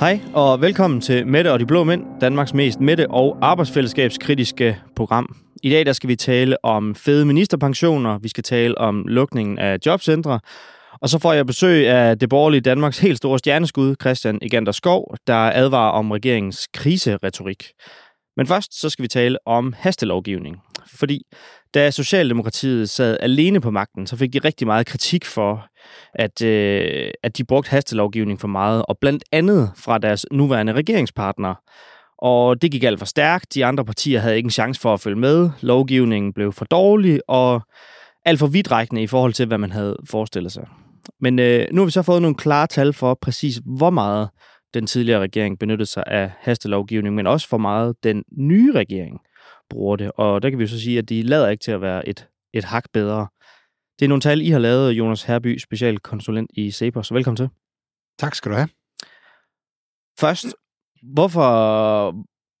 Hej og velkommen til Mette og de Blå Mænd, Danmarks mest mætte- og arbejdsfællesskabskritiske program. I dag der skal vi tale om fede ministerpensioner, vi skal tale om lukningen af jobcentre, og så får jeg besøg af det borgerlige Danmarks helt store stjerneskud, Christian Egander Skov, der advarer om regeringens kriseretorik. Men først så skal vi tale om hastelovgivning. Fordi da Socialdemokratiet sad alene på magten, så fik de rigtig meget kritik for, at, øh, at de brugte hastelovgivning for meget, og blandt andet fra deres nuværende regeringspartnere. Og det gik alt for stærkt, de andre partier havde ikke en chance for at følge med, lovgivningen blev for dårlig og alt for vidtrækkende i forhold til, hvad man havde forestillet sig. Men øh, nu har vi så fået nogle klare tal for præcis, hvor meget den tidligere regering benyttede sig af hastelovgivning, men også for meget den nye regering bruger det. Og der kan vi jo så sige, at de lader ikke til at være et, et hak bedre. Det er nogle tal, I har lavet, Jonas Herby, specialkonsulent i Cepos. Velkommen til. Tak skal du have. Først, hvorfor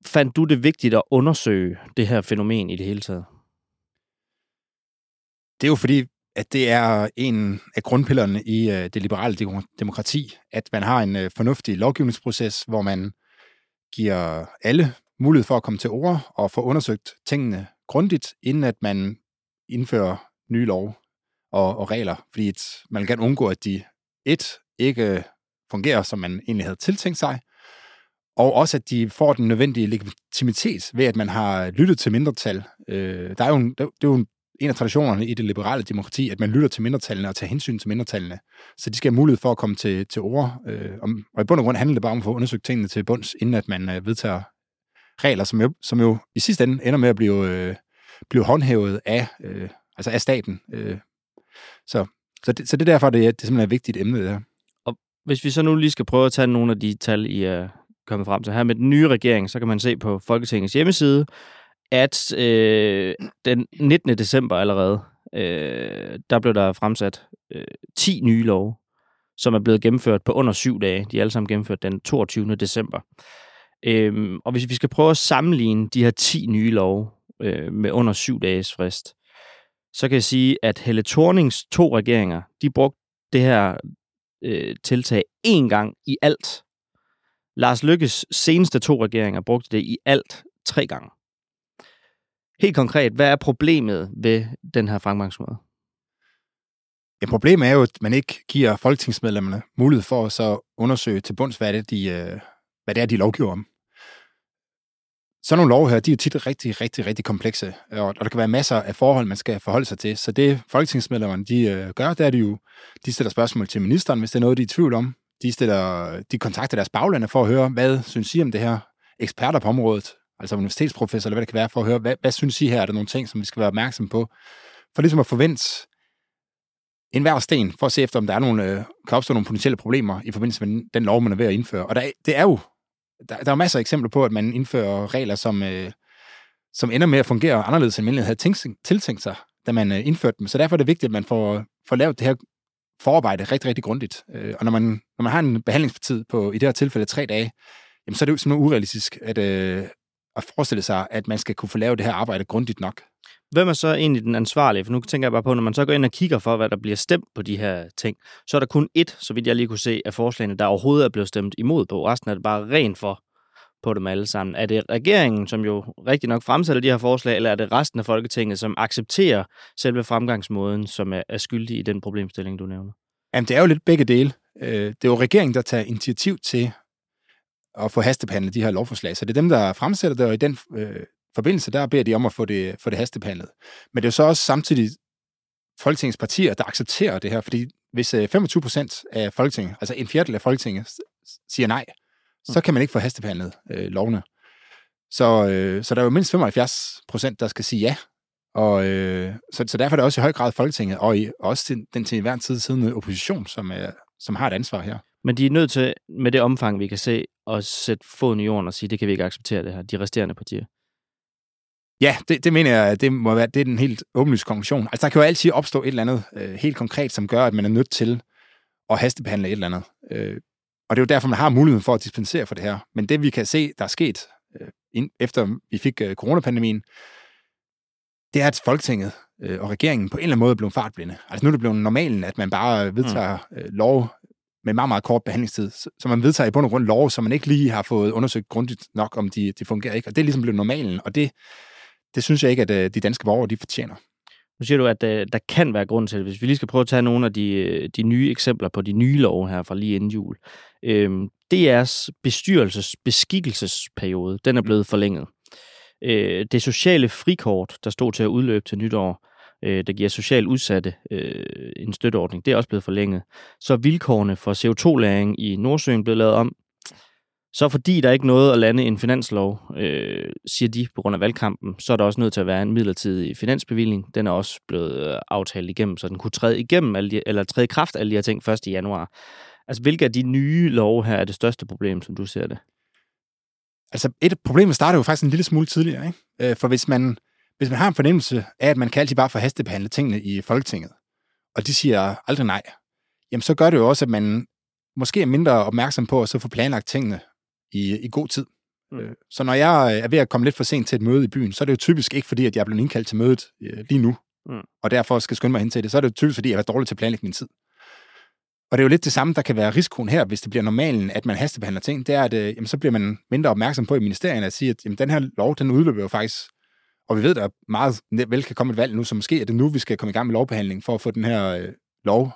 fandt du det vigtigt at undersøge det her fænomen i det hele taget? Det er jo fordi, at det er en af grundpillerne i øh, det liberale demokrati, at man har en øh, fornuftig lovgivningsproces, hvor man giver alle mulighed for at komme til ord og få undersøgt tingene grundigt, inden at man indfører nye lov og, og regler, fordi et, man vil gerne undgå, at de et ikke fungerer, som man egentlig havde tiltænkt sig, og også at de får den nødvendige legitimitet ved, at man har lyttet til mindretal. Øh, der er jo en, det er jo en af traditionerne i det liberale demokrati, at man lytter til mindretallene og tager hensyn til mindretallene. Så de skal have mulighed for at komme til, til ord. Øh, om, og i bund og grund handler det bare om at få undersøgt tingene til bunds, inden at man øh, vedtager regler, som jo, som jo i sidste ende ender med at blive, øh, blive håndhævet af, øh, altså af staten. Øh. Så, så, det, så det er derfor, det er, det er simpelthen et vigtigt emne, det her. Og hvis vi så nu lige skal prøve at tage nogle af de tal, I er kommet frem til her med den nye regering, så kan man se på Folketingets hjemmeside, at øh, den 19. december allerede, øh, der blev der fremsat øh, 10 nye love, som er blevet gennemført på under syv dage. De er alle sammen gennemført den 22. december. Øhm, og hvis vi skal prøve at sammenligne de her 10 nye love øh, med under syv dages frist, så kan jeg sige, at Helle Thornings to regeringer, de brugte det her øh, tiltag én gang i alt. Lars Lykkes seneste to regeringer brugte det i alt tre gange. Helt konkret, hvad er problemet ved den her fremgangsmåde? Ja, problemet er jo, at man ikke giver folketingsmedlemmerne mulighed for at så undersøge til bunds, hvad det de, øh, hvad det er, de lovgiver om. Sådan nogle lov her, de er tit rigtig, rigtig, rigtig komplekse, øh, og der kan være masser af forhold, man skal forholde sig til. Så det folketingsmedlemmerne, de øh, gør, det er de jo, de stiller spørgsmål til ministeren, hvis det er noget, de er i tvivl om. De, stiller, de kontakter deres baglande for at høre, hvad synes I om det her? Eksperter på området, altså universitetsprofessor, eller hvad det kan være, for at høre, hvad, hvad synes I her? Er der nogle ting, som vi skal være opmærksom på? For ligesom at forvente en hver sten, for at se efter, om der er nogle, øh, kan opstå nogle potentielle problemer i forbindelse med den lov, man er ved at indføre. Og der, det er jo der, der er masser af eksempler på, at man indfører regler, som, øh, som ender med at fungere anderledes, end man havde tænkt, tiltænkt sig, da man øh, indførte dem. Så derfor er det vigtigt, at man får, får lavet det her forarbejde rigtig, rigtig grundigt. Øh, og når man, når man har en behandlingstid på, i det her tilfælde, tre dage, jamen, så er det jo simpelthen urealistisk at, øh, at forestille sig, at man skal kunne få lavet det her arbejde grundigt nok. Hvem er så egentlig den ansvarlige? For nu tænker jeg bare på, når man så går ind og kigger for, hvad der bliver stemt på de her ting, så er der kun ét, så vidt jeg lige kunne se, af forslagene, der overhovedet er blevet stemt imod på. Resten er det bare rent for på dem alle sammen. Er det regeringen, som jo rigtig nok fremsætter de her forslag, eller er det resten af Folketinget, som accepterer selve fremgangsmåden, som er, skyldig i den problemstilling, du nævner? Jamen, det er jo lidt begge dele. Øh, det er jo regeringen, der tager initiativ til at få hastebehandlet de her lovforslag. Så det er dem, der fremsætter det, og i den øh, forbindelse, der beder de om at få det, få det hastebehandlet. Men det er jo så også samtidig Folketingets partier, der accepterer det her, fordi hvis 25 øh, procent af Folketinget, altså en fjerdedel af Folketinget, siger nej, så kan man ikke få hastebehandlet øh, lovene. Så, øh, så der er jo mindst 75 procent, der skal sige ja. Og, øh, så, så derfor er det også i høj grad Folketinget, og i, også til, den til enhver tid siddende opposition, som, er, som har et ansvar her. Men de er nødt til, med det omfang, vi kan se, at sætte foden i jorden og sige, det kan vi ikke acceptere det her, de resterende partier. Ja, det, det mener jeg, det må være det er den helt åbenlyse konklusion. Altså, der kan jo altid opstå et eller andet øh, helt konkret, som gør, at man er nødt til at hastebehandle et eller andet. Øh, og det er jo derfor, man har muligheden for at dispensere for det her. Men det, vi kan se, der er sket, øh, ind, efter vi fik øh, coronapandemien, det er, at Folketinget øh, og regeringen på en eller anden måde er blevet fartblinde. Altså nu er det blevet normalen, at man bare vedtager mm. øh, lov med meget, meget kort behandlingstid. Så, så man vedtager i bund og grund lov, som man ikke lige har fået undersøgt grundigt nok, om de, de fungerer ikke. Og det er ligesom blevet normalen, og det, det synes jeg ikke, at øh, de danske borgere de fortjener. Nu siger du, at øh, der kan være grund til det. Hvis vi lige skal prøve at tage nogle af de, øh, de nye eksempler på de nye love her fra lige inden jul. Øhm, DR's bestyrelsesbeskikkelsesperiode, den er blevet forlænget. Øh, det sociale frikort, der stod til at udløbe til nytår, øh, der giver socialt udsatte øh, en støtteordning, det er også blevet forlænget. Så vilkårene for CO2-læring i Nordsøen blevet lavet om. Så fordi der ikke nåede at lande en finanslov, øh, siger de på grund af valgkampen, så er der også nødt til at være en midlertidig finansbevilling. Den er også blevet øh, aftalt igennem, så den kunne træde igennem, alle de, eller træde i kraft alle de her ting 1. januar. Altså, hvilke af de nye love her er det største problem, som du ser det? Altså, et problem starter jo faktisk en lille smule tidligere, ikke? Øh, for hvis man, hvis man har en fornemmelse af, at man kan altid bare få hastebehandle tingene i Folketinget, og de siger aldrig nej, jamen så gør det jo også, at man måske er mindre opmærksom på at så få planlagt tingene i, i god tid. Mm. Øh, så når jeg er ved at komme lidt for sent til et møde i byen, så er det jo typisk ikke fordi, at jeg er blevet indkaldt til mødet øh, lige nu, mm. og derfor skal skynde mig hen til det. Så er det jo typisk fordi, jeg er dårlig til at planlægge min tid. Og det er jo lidt det samme, der kan være risikoen her, hvis det bliver normalen, at man hastebehandler ting. Det er, at øh, jamen, så bliver man mindre opmærksom på i ministerierne at sige, at jamen, den her lov, den udløber jo faktisk. Og vi ved, at der meget vel kan komme et valg nu, så måske er det nu, vi skal komme i gang med lovbehandling for at få den her øh, lov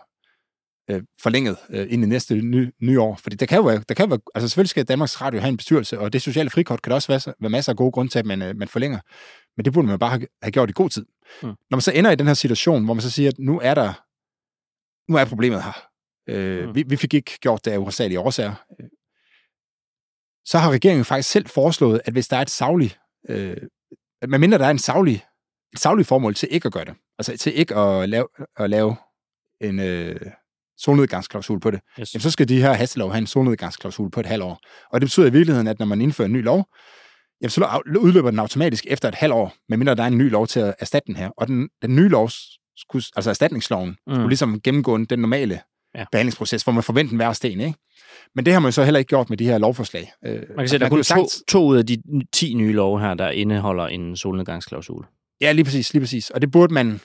øh, forlænget øh, ind i næste ny, nye år. Fordi der kan jo være, der kan være, altså selvfølgelig skal Danmarks Radio have en bestyrelse, og det sociale frikort kan der også være, være masser af gode grunde til, at man, øh, man forlænger. Men det burde man bare have, gjort i god tid. Mm. Når man så ender i den her situation, hvor man så siger, at nu er der, nu er problemet her. Øh, mm. vi, vi fik ikke gjort det af ursagelige årsager. Så har regeringen faktisk selv foreslået, at hvis der er et savligt, øh, medmindre der er en savlig, et savligt formål til ikke at gøre det, altså til ikke at lave, at lave en, øh, solnedgangsklausul på det, yes. jamen, så skal de her hastelov have en solnedgangsklausul på et halvt år. Og det betyder i virkeligheden, at når man indfører en ny lov, jamen, så udløber den automatisk efter et halvt år, medmindre der er en ny lov til at erstatte den her. Og den, den nye lov, skulle, altså erstatningsloven, mm. skulle ligesom gennemgå den normale ja. behandlingsproces, hvor man forventer hver sten, ikke? Men det har man jo så heller ikke gjort med de her lovforslag. Øh, man kan sige, at der er kun to, to ud af de 10 nye love her, der indeholder en solnedgangsklausul. Ja, lige præcis, lige præcis. Og det burde man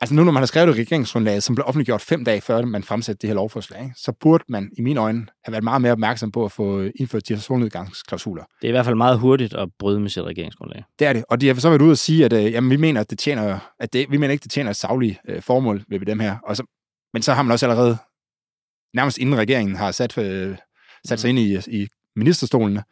Altså nu, når man har skrevet et regeringsgrundlag, som blev offentliggjort fem dage før man fremsatte det her lovforslag, så burde man i mine øjne have været meget mere opmærksom på at få indført de her solnedgangsklausuler. Det er i hvert fald meget hurtigt at bryde med sit regeringsgrundlag. Det er det, og de har så været ude og sige, at øh, jamen, vi mener, at det tjener, at det, vi mener ikke, det tjener et savligt øh, formål ved dem her. Og så, men så har man også allerede, nærmest inden regeringen har sat, øh, sat sig mm. ind i, i ministerstolene,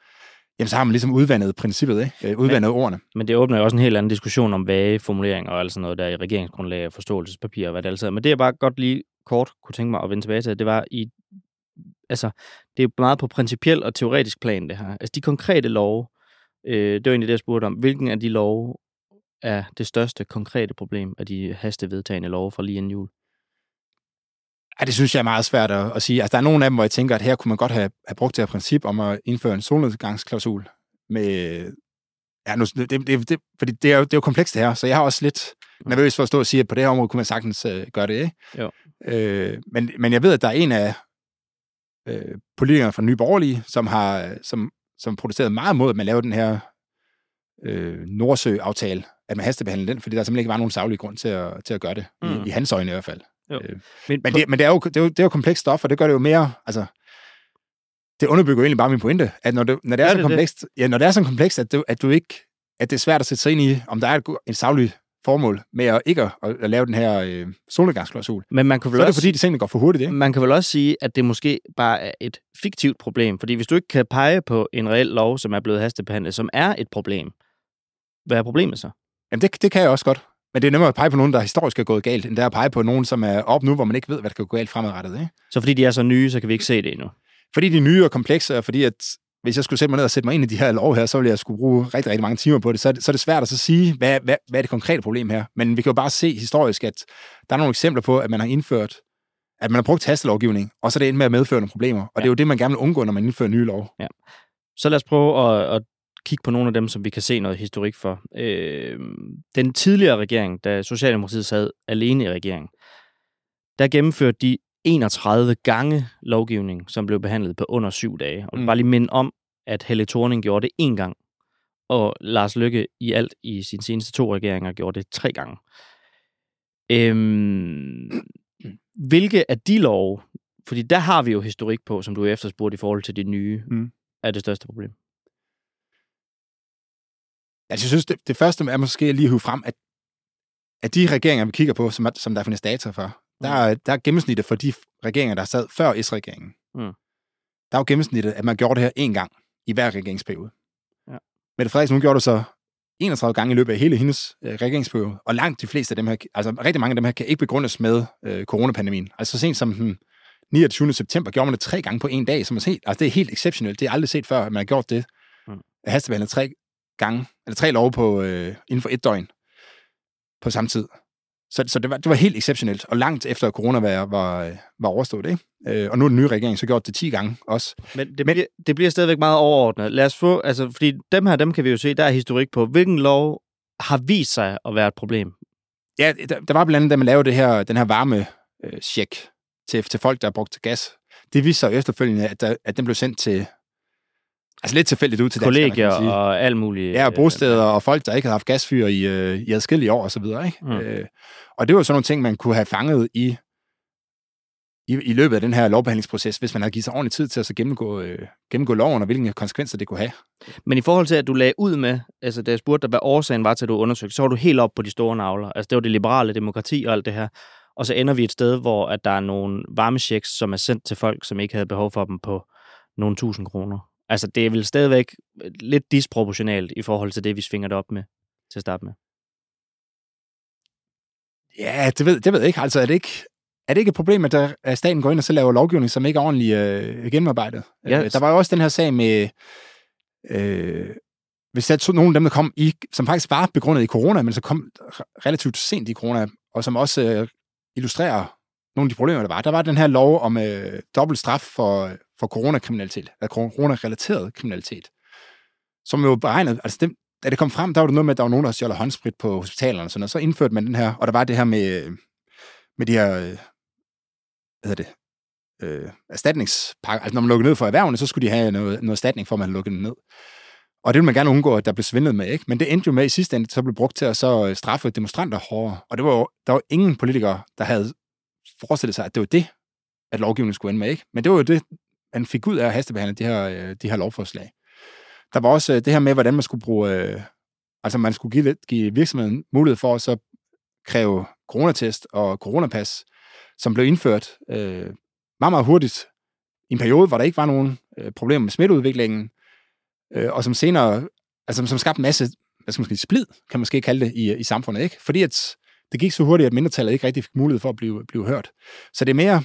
jamen så har man ligesom udvandet princippet, ikke? Øh, udvandet men, ordene. Men det åbner jo også en helt anden diskussion om vage formuleringer og alt sådan noget der i regeringsgrundlag og forståelsespapir og hvad det altså er. Men det jeg bare godt lige kort kunne tænke mig at vende tilbage til, det var i, altså, det er meget på principiel og teoretisk plan det her. Altså de konkrete love, øh, det var egentlig det, jeg spurgte om. Hvilken af de love er det største konkrete problem af de hastevedtagende love fra lige inden jul? Ja, det synes jeg er meget svært at, at sige. Altså, der er nogle af dem, hvor jeg tænker, at her kunne man godt have, have brugt det her princip om at indføre en solnedgangsklausul med... Ja, nu, det, det, det, fordi det er, jo, det er jo komplekst det her, så jeg har også lidt nervøs for at stå og sige, at på det her område kunne man sagtens uh, gøre det, ikke? Jo. Øh, men, men jeg ved, at der er en af øh, politikerne fra Nye Borgerlige, som har som, som protesteret meget mod, at man lavede den her øh, Nordsø-aftale, at man hastebehandlede den, fordi der simpelthen ikke var nogen savlig grund til at, til at gøre det, mm. i, i hans øjne i hvert fald. Jo. Øh, men, men, det, men det, er jo, det, er jo, det er jo komplekst stof, og det gør det jo mere, altså, det underbygger jo egentlig bare min pointe, at når det, når det er, er så det komplekst, det? ja, når det er så komplekst, at du, at du ikke, at det er svært at sætte sig ind i, om der er et, et savligt formål med at ikke at, at lave den her øh, solnedgangsklausul. Men man kan vel så er det fordi, de tingene går for hurtigt, ikke? Man kan vel også sige, at det måske bare er et fiktivt problem, fordi hvis du ikke kan pege på en reel lov, som er blevet hastebehandlet, som er et problem, hvad er problemet så? Jamen, det, det kan jeg også godt. Men det er nemmere at pege på nogen, der historisk er gået galt, end det er at pege på nogen, som er op nu, hvor man ikke ved, hvad der kan gå galt fremadrettet. Ikke? Så fordi de er så nye, så kan vi ikke se det endnu? Fordi de er nye og komplekse, og fordi at hvis jeg skulle sætte mig ned og sætte mig ind i de her lov her, så ville jeg skulle bruge rigtig, rigtig mange timer på det. Så, så er det svært at så sige, hvad, hvad, hvad er det konkrete problem her. Men vi kan jo bare se historisk, at der er nogle eksempler på, at man har indført, at man har brugt hastelovgivning, og så er det ind med at medføre nogle problemer. Og ja. det er jo det, man gerne vil undgå, når man indfører nye lov. Ja. Så lad os prøve at, at kigge på nogle af dem, som vi kan se noget historik for. Øh, den tidligere regering, da Socialdemokratiet sad alene i regeringen, der gennemførte de 31 gange lovgivning, som blev behandlet på under syv dage. Og mm. bare lige minde om, at Helle Thorning gjorde det én gang, og Lars Lykke i alt i sine seneste to regeringer gjorde det tre gange. Øhm, hvilke af de lov Fordi der har vi jo historik på, som du efterspurgt i forhold til de nye, Mm. er det største problem. Altså, jeg synes, det, det første er måske lige at hive frem, at, at de regeringer, vi kigger på, som, som der findes data for, der, er, der er gennemsnittet for de regeringer, der sad før S-regeringen. Mm. Der er jo gennemsnittet, at man gjorde det her én gang i hver regeringsperiode. Ja. Mette Frederiksen, hun gjorde det så 31 gange i løbet af hele hendes øh, regeringsperiode, og langt de fleste af dem her, altså rigtig mange af dem her, kan ikke begrundes med øh, coronapandemien. Altså så sent som den 29. september gjorde man det tre gange på en dag, som er helt, altså det er helt exceptionelt. Det er aldrig set før, at man har gjort det. Mm. Mm. Hastebehandlet tre gange, eller tre love på, øh, inden for et døgn på samme tid. Så, så det, var, det var helt exceptionelt, og langt efter corona var, var, var overstået. Ikke? Øh, og nu er den nye regering så gjort det 10 gange også. Men det, bliver, det bliver stadigvæk meget overordnet. Lad os få, altså, fordi dem her, dem kan vi jo se, der er historik på. Hvilken lov har vist sig at være et problem? Ja, der, der var blandt andet, da man lavede det her, den her varme øh, check til, til folk, der har brugt gas. Det viste sig efterfølgende, at, der, at den blev sendt til, altså lidt tilfældigt ud til danskerne, Kollegier sige. og alt muligt. Ja, og øh, bosteder og folk, der ikke havde haft gasfyr i, øh, i adskillige år og så videre. Ikke? Mm. Øh, og det var sådan nogle ting, man kunne have fanget i, i, i løbet af den her lovbehandlingsproces, hvis man havde givet sig ordentlig tid til at så gennemgå, øh, gennemgå loven og hvilke konsekvenser det kunne have. Men i forhold til, at du lagde ud med, altså da jeg spurgte dig, hvad årsagen var til, at du undersøgte, så var du helt op på de store navler. Altså det var det liberale demokrati og alt det her. Og så ender vi et sted, hvor at der er nogle varmechecks, som er sendt til folk, som ikke havde behov for dem på nogle tusind kroner. Altså det er vel stadigvæk lidt disproportionalt i forhold til det, vi svinger det op med til at starte med. Ja, det ved, det ved jeg ikke. Altså, er det ikke, er det ikke et problem, at, der, at staten går ind og så laver lovgivning, som ikke er ordentligt øh, gennemarbejdet? Ja. Øh, der var jo også den her sag med, øh, hvis der er to- nogle af dem, der kom i, som faktisk var begrundet i corona, men så kom re- relativt sent i corona, og som også øh, illustrerer nogle af de problemer, der var. Der var den her lov om øh, dobbelt straf for, for coronakriminalitet, eller coronarelateret kriminalitet, som jo beregnet, altså dem, da det kom frem, der var det noget med, at der var nogen, der stjal håndsprit på hospitalerne og sådan noget. Så indførte man den her, og der var det her med, med de her, øh, hvad hedder det, øh, erstatningspakke. Altså når man lukkede ned for erhvervene, så skulle de have noget, noget erstatning for, at man lukkede ned. Og det ville man gerne undgå, at der blev svindlet med, ikke? Men det endte jo med i sidste ende, så blev brugt til at så øh, straffe demonstranter hårdere. Og det var jo, der var ingen politikere, der havde forestillet sig, at det var det, at lovgivningen skulle ende med, ikke? Men det var jo det, han fik ud af at hastebehandle det her, øh, de her lovforslag. Der var også øh, det her med, hvordan man skulle bruge, øh, altså man skulle give, give virksomheden mulighed for at så kræve coronatest og coronapas, som blev indført øh, meget, meget hurtigt i en periode, hvor der ikke var nogen øh, problemer med smitteudviklingen, øh, og som senere, altså som, som skabte en masse, hvad skal man sige, splid, kan man måske kalde det, i, øh, i samfundet, ikke? Fordi at det gik så hurtigt, at mindretallet ikke rigtig fik mulighed for at blive, blive hørt. Så det er mere,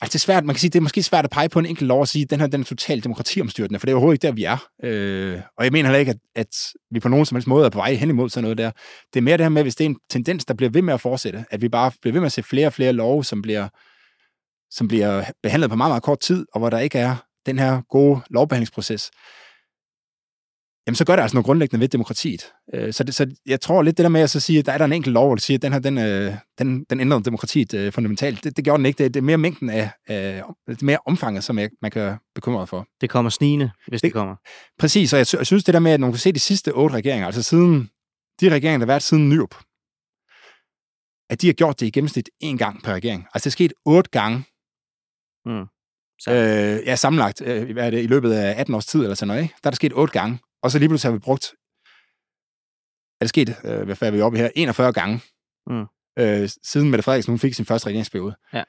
Altså, det er svært, man kan sige, det er måske svært at pege på en enkelt lov og sige, at den her den er totalt demokratiomstyrtende, for det er overhovedet ikke der, vi er. Øh, og jeg mener heller ikke, at, at vi på nogen som helst måde er på vej hen imod sådan noget der. Det er mere det her med, hvis det er en tendens, der bliver ved med at fortsætte, at vi bare bliver ved med at se flere og flere love, som bliver, som bliver behandlet på meget, meget kort tid, og hvor der ikke er den her gode lovbehandlingsproces, jamen så gør det altså noget grundlæggende ved demokratiet. Øh, Så, det, så jeg tror lidt det der med at så sige, at der er der en enkelt lov, hvor siger, at den her, den, øh, den, den ændrer demokratiet øh, fundamentalt. Det, det gjorde den ikke. Det, det er mere mængden af, af det er mere omfanget, som jeg, man kan bekymre for. Det kommer snigende, hvis det, Det- kommer. Præcis, og jeg, jeg synes det der med, at man kan se de sidste otte regeringer, altså siden de regeringer, der har været siden Nyrup, at de har gjort det i gennemsnit én gang per regering. Altså det er sket otte gange, Mm. Så. øh, ja, sammenlagt øh, hvad er det, i løbet af 18 års tid eller sådan noget. Ikke? Der er der sket otte gange, og så lige pludselig har vi brugt, er det sket, øh, hvad er vi oppe her, 41 gange, Mm. øh, siden Mette Frederiksen hun fik sin første regeringsperiode. Ja.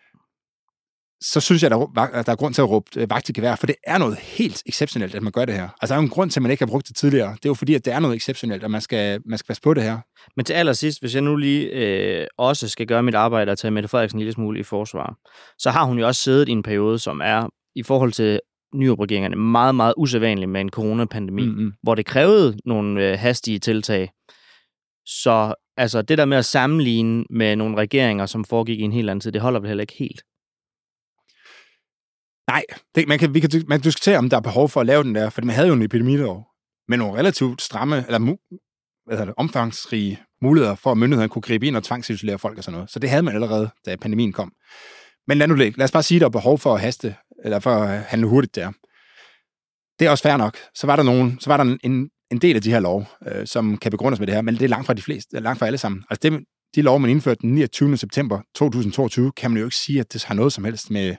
Så synes jeg, der, er- at der er grund til at råbe øh, vagt i gevær, for det er noget helt exceptionelt, at man gør det her. Altså, der er jo en grund til, at man ikke har brugt det tidligere. Det er jo fordi, at det er noget exceptionelt, at man skal, man skal passe på det her. Men til allersidst, hvis jeg nu lige øh, også skal gøre mit arbejde og tage Mette Frederiksen en lille smule i forsvar, så har hun jo også siddet i en periode, som er i forhold til nyopregeringerne meget, meget usædvanlig med en coronapandemi, mm. Mm-hmm. hvor det krævede nogle øh, hastige tiltag. Så altså, det der med at sammenligne med nogle regeringer, som foregik i en helt anden tid, det holder vel heller ikke helt. Nej, det, man, kan, vi kan, man kan diskutere, om der er behov for at lave den der, for man havde jo en epidemilov med nogle relativt stramme, eller mu, hvad hedder det, omfangsrige muligheder for, at myndighederne kunne gribe ind og tvangsisolere folk og sådan noget. Så det havde man allerede, da pandemien kom. Men lad, nu, ligge. lad os bare sige, at der er behov for at haste, eller for at handle hurtigt der. Det er også fair nok. Så var der, nogen, så var der en, en del af de her lov, øh, som kan begrundes med det her, men det er langt fra de fleste, langt fra alle sammen. Altså det, de lov, man indførte den 29. september 2022, kan man jo ikke sige, at det har noget som helst med,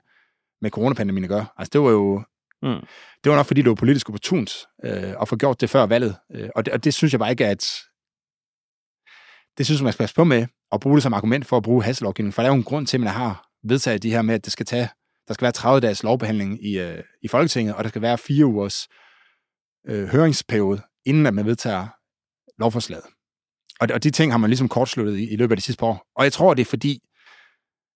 med coronapandemien at gøre. Altså, det var jo mm. det var nok, fordi det var politisk opportunt øh, at få gjort det før valget. Øh, og, det, og det synes jeg bare ikke, at det synes jeg, man skal passe på med at bruge det som argument for at bruge hastelovgivning, for der er jo en grund til, at man har vedtaget de her med, at det skal tage, der skal være 30 dages lovbehandling i, øh, i Folketinget, og der skal være fire ugers øh, høringsperiode, inden at man vedtager lovforslaget. Og, og de ting har man ligesom kortsluttet i, i løbet af de sidste par år. Og jeg tror, det er fordi,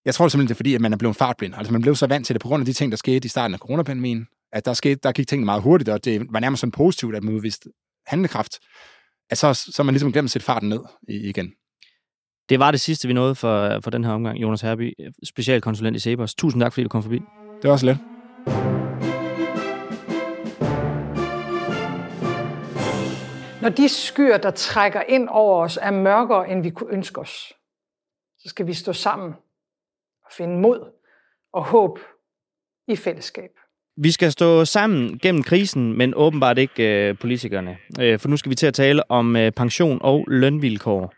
jeg tror simpelthen, det er fordi, at man er blevet fartblind. Altså man blev så vant til det på grund af de ting, der skete i starten af coronapandemien, at der, skete, der gik tingene meget hurtigt, og det var nærmest sådan positivt, at man udviste handlekraft, at så, så man ligesom glemt at sætte farten ned igen. Det var det sidste, vi nåede for, for den her omgang. Jonas Herby, specialkonsulent i Sebers. Tusind tak, fordi du kom forbi. Det var også let. Når de skyer, der trækker ind over os, er mørkere, end vi kunne ønske os, så skal vi stå sammen og finde mod og håb i fællesskab. Vi skal stå sammen gennem krisen, men åbenbart ikke øh, politikerne. Øh, for nu skal vi til at tale om øh, pension og lønvilkår.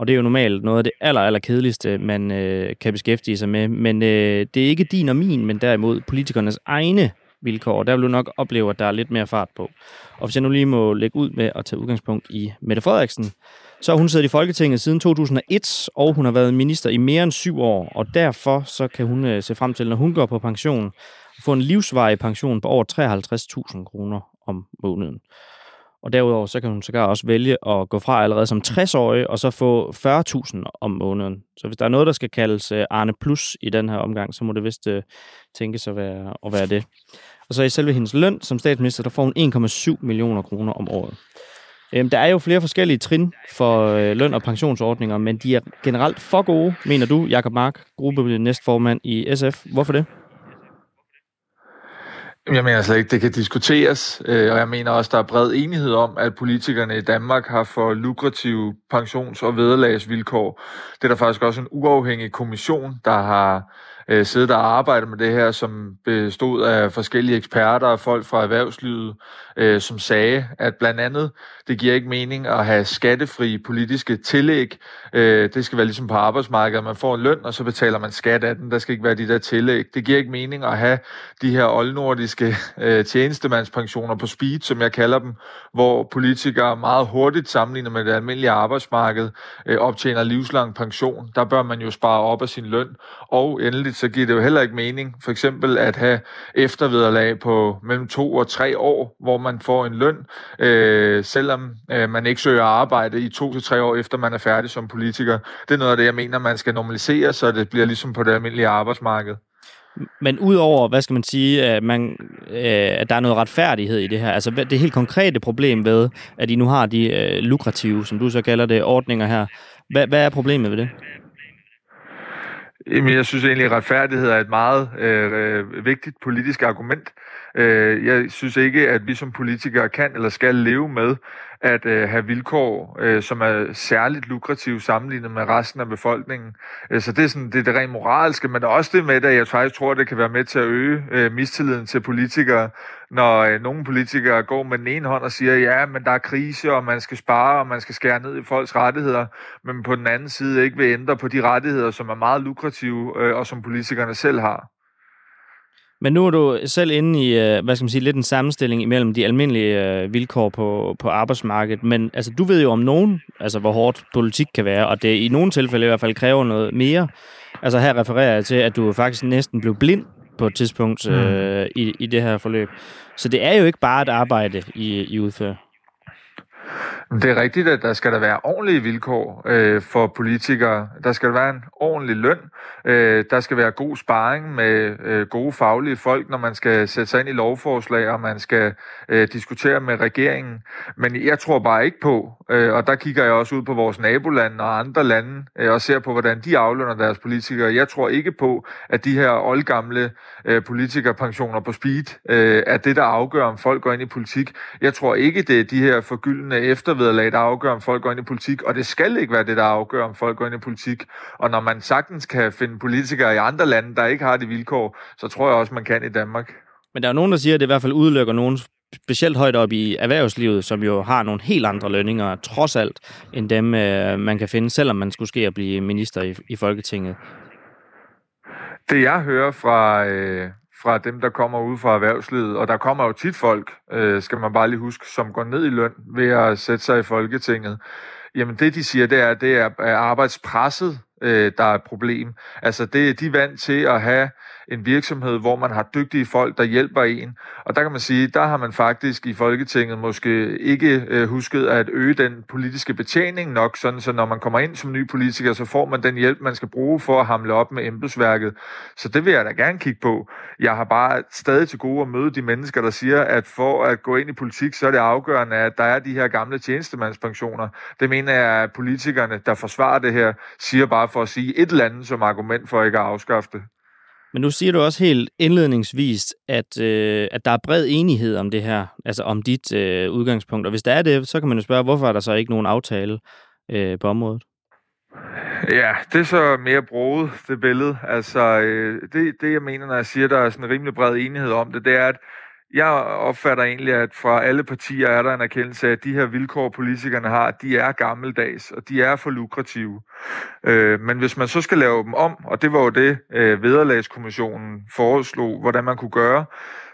Og det er jo normalt noget af det aller, aller kedeligste, man øh, kan beskæftige sig med. Men øh, det er ikke din og min, men derimod politikernes egne vilkår. Der vil du nok opleve, at der er lidt mere fart på. Og hvis jeg nu lige må lægge ud med at tage udgangspunkt i Mette Frederiksen, så har hun siddet i Folketinget siden 2001, og hun har været minister i mere end syv år, og derfor så kan hun øh, se frem til, når hun går på pension, få en livsvarig pension på over 53.000 kroner om måneden. Og derudover så kan hun sågar også vælge at gå fra allerede som 60-årig, og så få 40.000 om måneden. Så hvis der er noget, der skal kaldes øh, Arne Plus i den her omgang, så må det vist uh, tænkes at være, at være det. Og så i selve hendes løn som statsminister, der får hun 1,7 millioner kroner om året. Øhm, der er jo flere forskellige trin for øh, løn- og pensionsordninger, men de er generelt for gode, mener du, Jakob Mark, gruppe næstformand i SF. Hvorfor det? Jeg mener slet ikke, det kan diskuteres, øh, og jeg mener også, der er bred enighed om, at politikerne i Danmark har for lukrative pensions- og vederlagsvilkår. Det er der faktisk også en uafhængig kommission, der har øh, siddet og arbejdet med det her, som bestod af forskellige eksperter og folk fra erhvervslivet, øh, som sagde, at blandt andet, det giver ikke mening at have skattefri politiske tillæg. Øh, det skal være ligesom på arbejdsmarkedet, man får en løn, og så betaler man skat af den. Der skal ikke være de der tillæg. Det giver ikke mening at have de her oldnordiske øh, tjenestemandspensioner på speed, som jeg kalder dem, hvor politikere meget hurtigt sammenlignet med det almindelige arbejdsmarked øh, optjener livslang pension. Der bør man jo spare op af sin løn. Og endelig så giver det jo heller ikke mening, for eksempel at have eftervederlag på mellem to og tre år, hvor man får en løn, øh, selvom øh, man ikke søger arbejde i to til tre år efter man er færdig som politiker. Det er noget af det, jeg mener, man skal normalisere, så det bliver ligesom på det almindelige arbejdsmarked. Men udover, hvad skal man sige, at, man, øh, at der er noget retfærdighed i det her, altså det helt konkrete problem ved, at I nu har de øh, lukrative, som du så kalder det, ordninger her, hvad, hvad er problemet ved det? Jamen, jeg synes egentlig, at retfærdighed er et meget øh, vigtigt politisk argument. Øh, jeg synes ikke, at vi som politikere kan eller skal leve med at øh, have vilkår, øh, som er særligt lukrative sammenlignet med resten af befolkningen. Øh, så det er, sådan, det, er det rent moralske, men også det med, at jeg faktisk tror, at det kan være med til at øge øh, mistilliden til politikere, når øh, nogle politikere går med den ene hånd og siger, ja, men der er krise, og man skal spare, og man skal skære ned i folks rettigheder, men på den anden side ikke vil ændre på de rettigheder, som er meget lukrative, øh, og som politikerne selv har. Men nu er du selv inde i, øh, hvad skal man sige, lidt en sammenstilling imellem de almindelige øh, vilkår på, på arbejdsmarkedet. Men altså, du ved jo om nogen, altså hvor hårdt politik kan være, og det i nogle tilfælde i hvert fald kræver noget mere. Altså her refererer jeg til, at du faktisk næsten blev blind på et tidspunkt mm. øh, i, i det her forløb. Så det er jo ikke bare et arbejde, I, I udfører. Det er rigtigt, at der skal der være ordentlige vilkår øh, for politikere. Der skal der være en ordentlig løn. Øh, der skal være god sparring med øh, gode faglige folk, når man skal sætte sig ind i lovforslag, og man skal øh, diskutere med regeringen. Men jeg tror bare ikke på, øh, og der kigger jeg også ud på vores nabolande og andre lande, øh, og ser på, hvordan de aflønner deres politikere. Jeg tror ikke på, at de her oldgamle øh, politikerpensioner på speed øh, er det, der afgør, om folk går ind i politik. Jeg tror ikke, det er de her forgyldende eftervederlag, der afgør, om folk går ind i politik, og det skal ikke være det, der afgør, om folk går ind i politik. Og når man sagtens kan finde politikere i andre lande, der ikke har de vilkår, så tror jeg også, man kan i Danmark. Men der er nogen, der siger, at det i hvert fald udelukker nogen specielt højt op i erhvervslivet, som jo har nogle helt andre lønninger, trods alt, end dem, øh, man kan finde, selvom man skulle ske at blive minister i, i Folketinget. Det jeg hører fra, øh, fra dem, der kommer ud fra erhvervslivet, og der kommer jo tit folk, øh, skal man bare lige huske, som går ned i løn ved at sætte sig i Folketinget. Jamen det, de siger, det er, det er arbejdspresset, øh, der er et problem. Altså det, de er vant til at have en virksomhed, hvor man har dygtige folk, der hjælper en. Og der kan man sige, der har man faktisk i Folketinget måske ikke øh, husket at øge den politiske betjening nok, sådan så når man kommer ind som ny politiker, så får man den hjælp, man skal bruge for at hamle op med embedsværket. Så det vil jeg da gerne kigge på. Jeg har bare stadig til gode at møde de mennesker, der siger, at for at gå ind i politik, så er det afgørende, at der er de her gamle tjenestemandspensioner. Det mener jeg, at politikerne, der forsvarer det her, siger bare for at sige et eller andet som argument for ikke at afskaffe det. Men nu siger du også helt indledningsvis, at, øh, at der er bred enighed om det her, altså om dit øh, udgangspunkt. Og hvis der er det, så kan man jo spørge, hvorfor er der så ikke nogen aftale øh, på området? Ja, det er så mere broet, det billede. Altså, øh, det, det jeg mener, når jeg siger, at der er sådan en rimelig bred enighed om det, det er, at jeg opfatter egentlig, at fra alle partier er der en erkendelse af, at de her vilkår, politikerne har, de er gammeldags, og de er for lukrative. Øh, men hvis man så skal lave dem om, og det var jo det, øh, Vederlagskommissionen foreslog, hvordan man kunne gøre,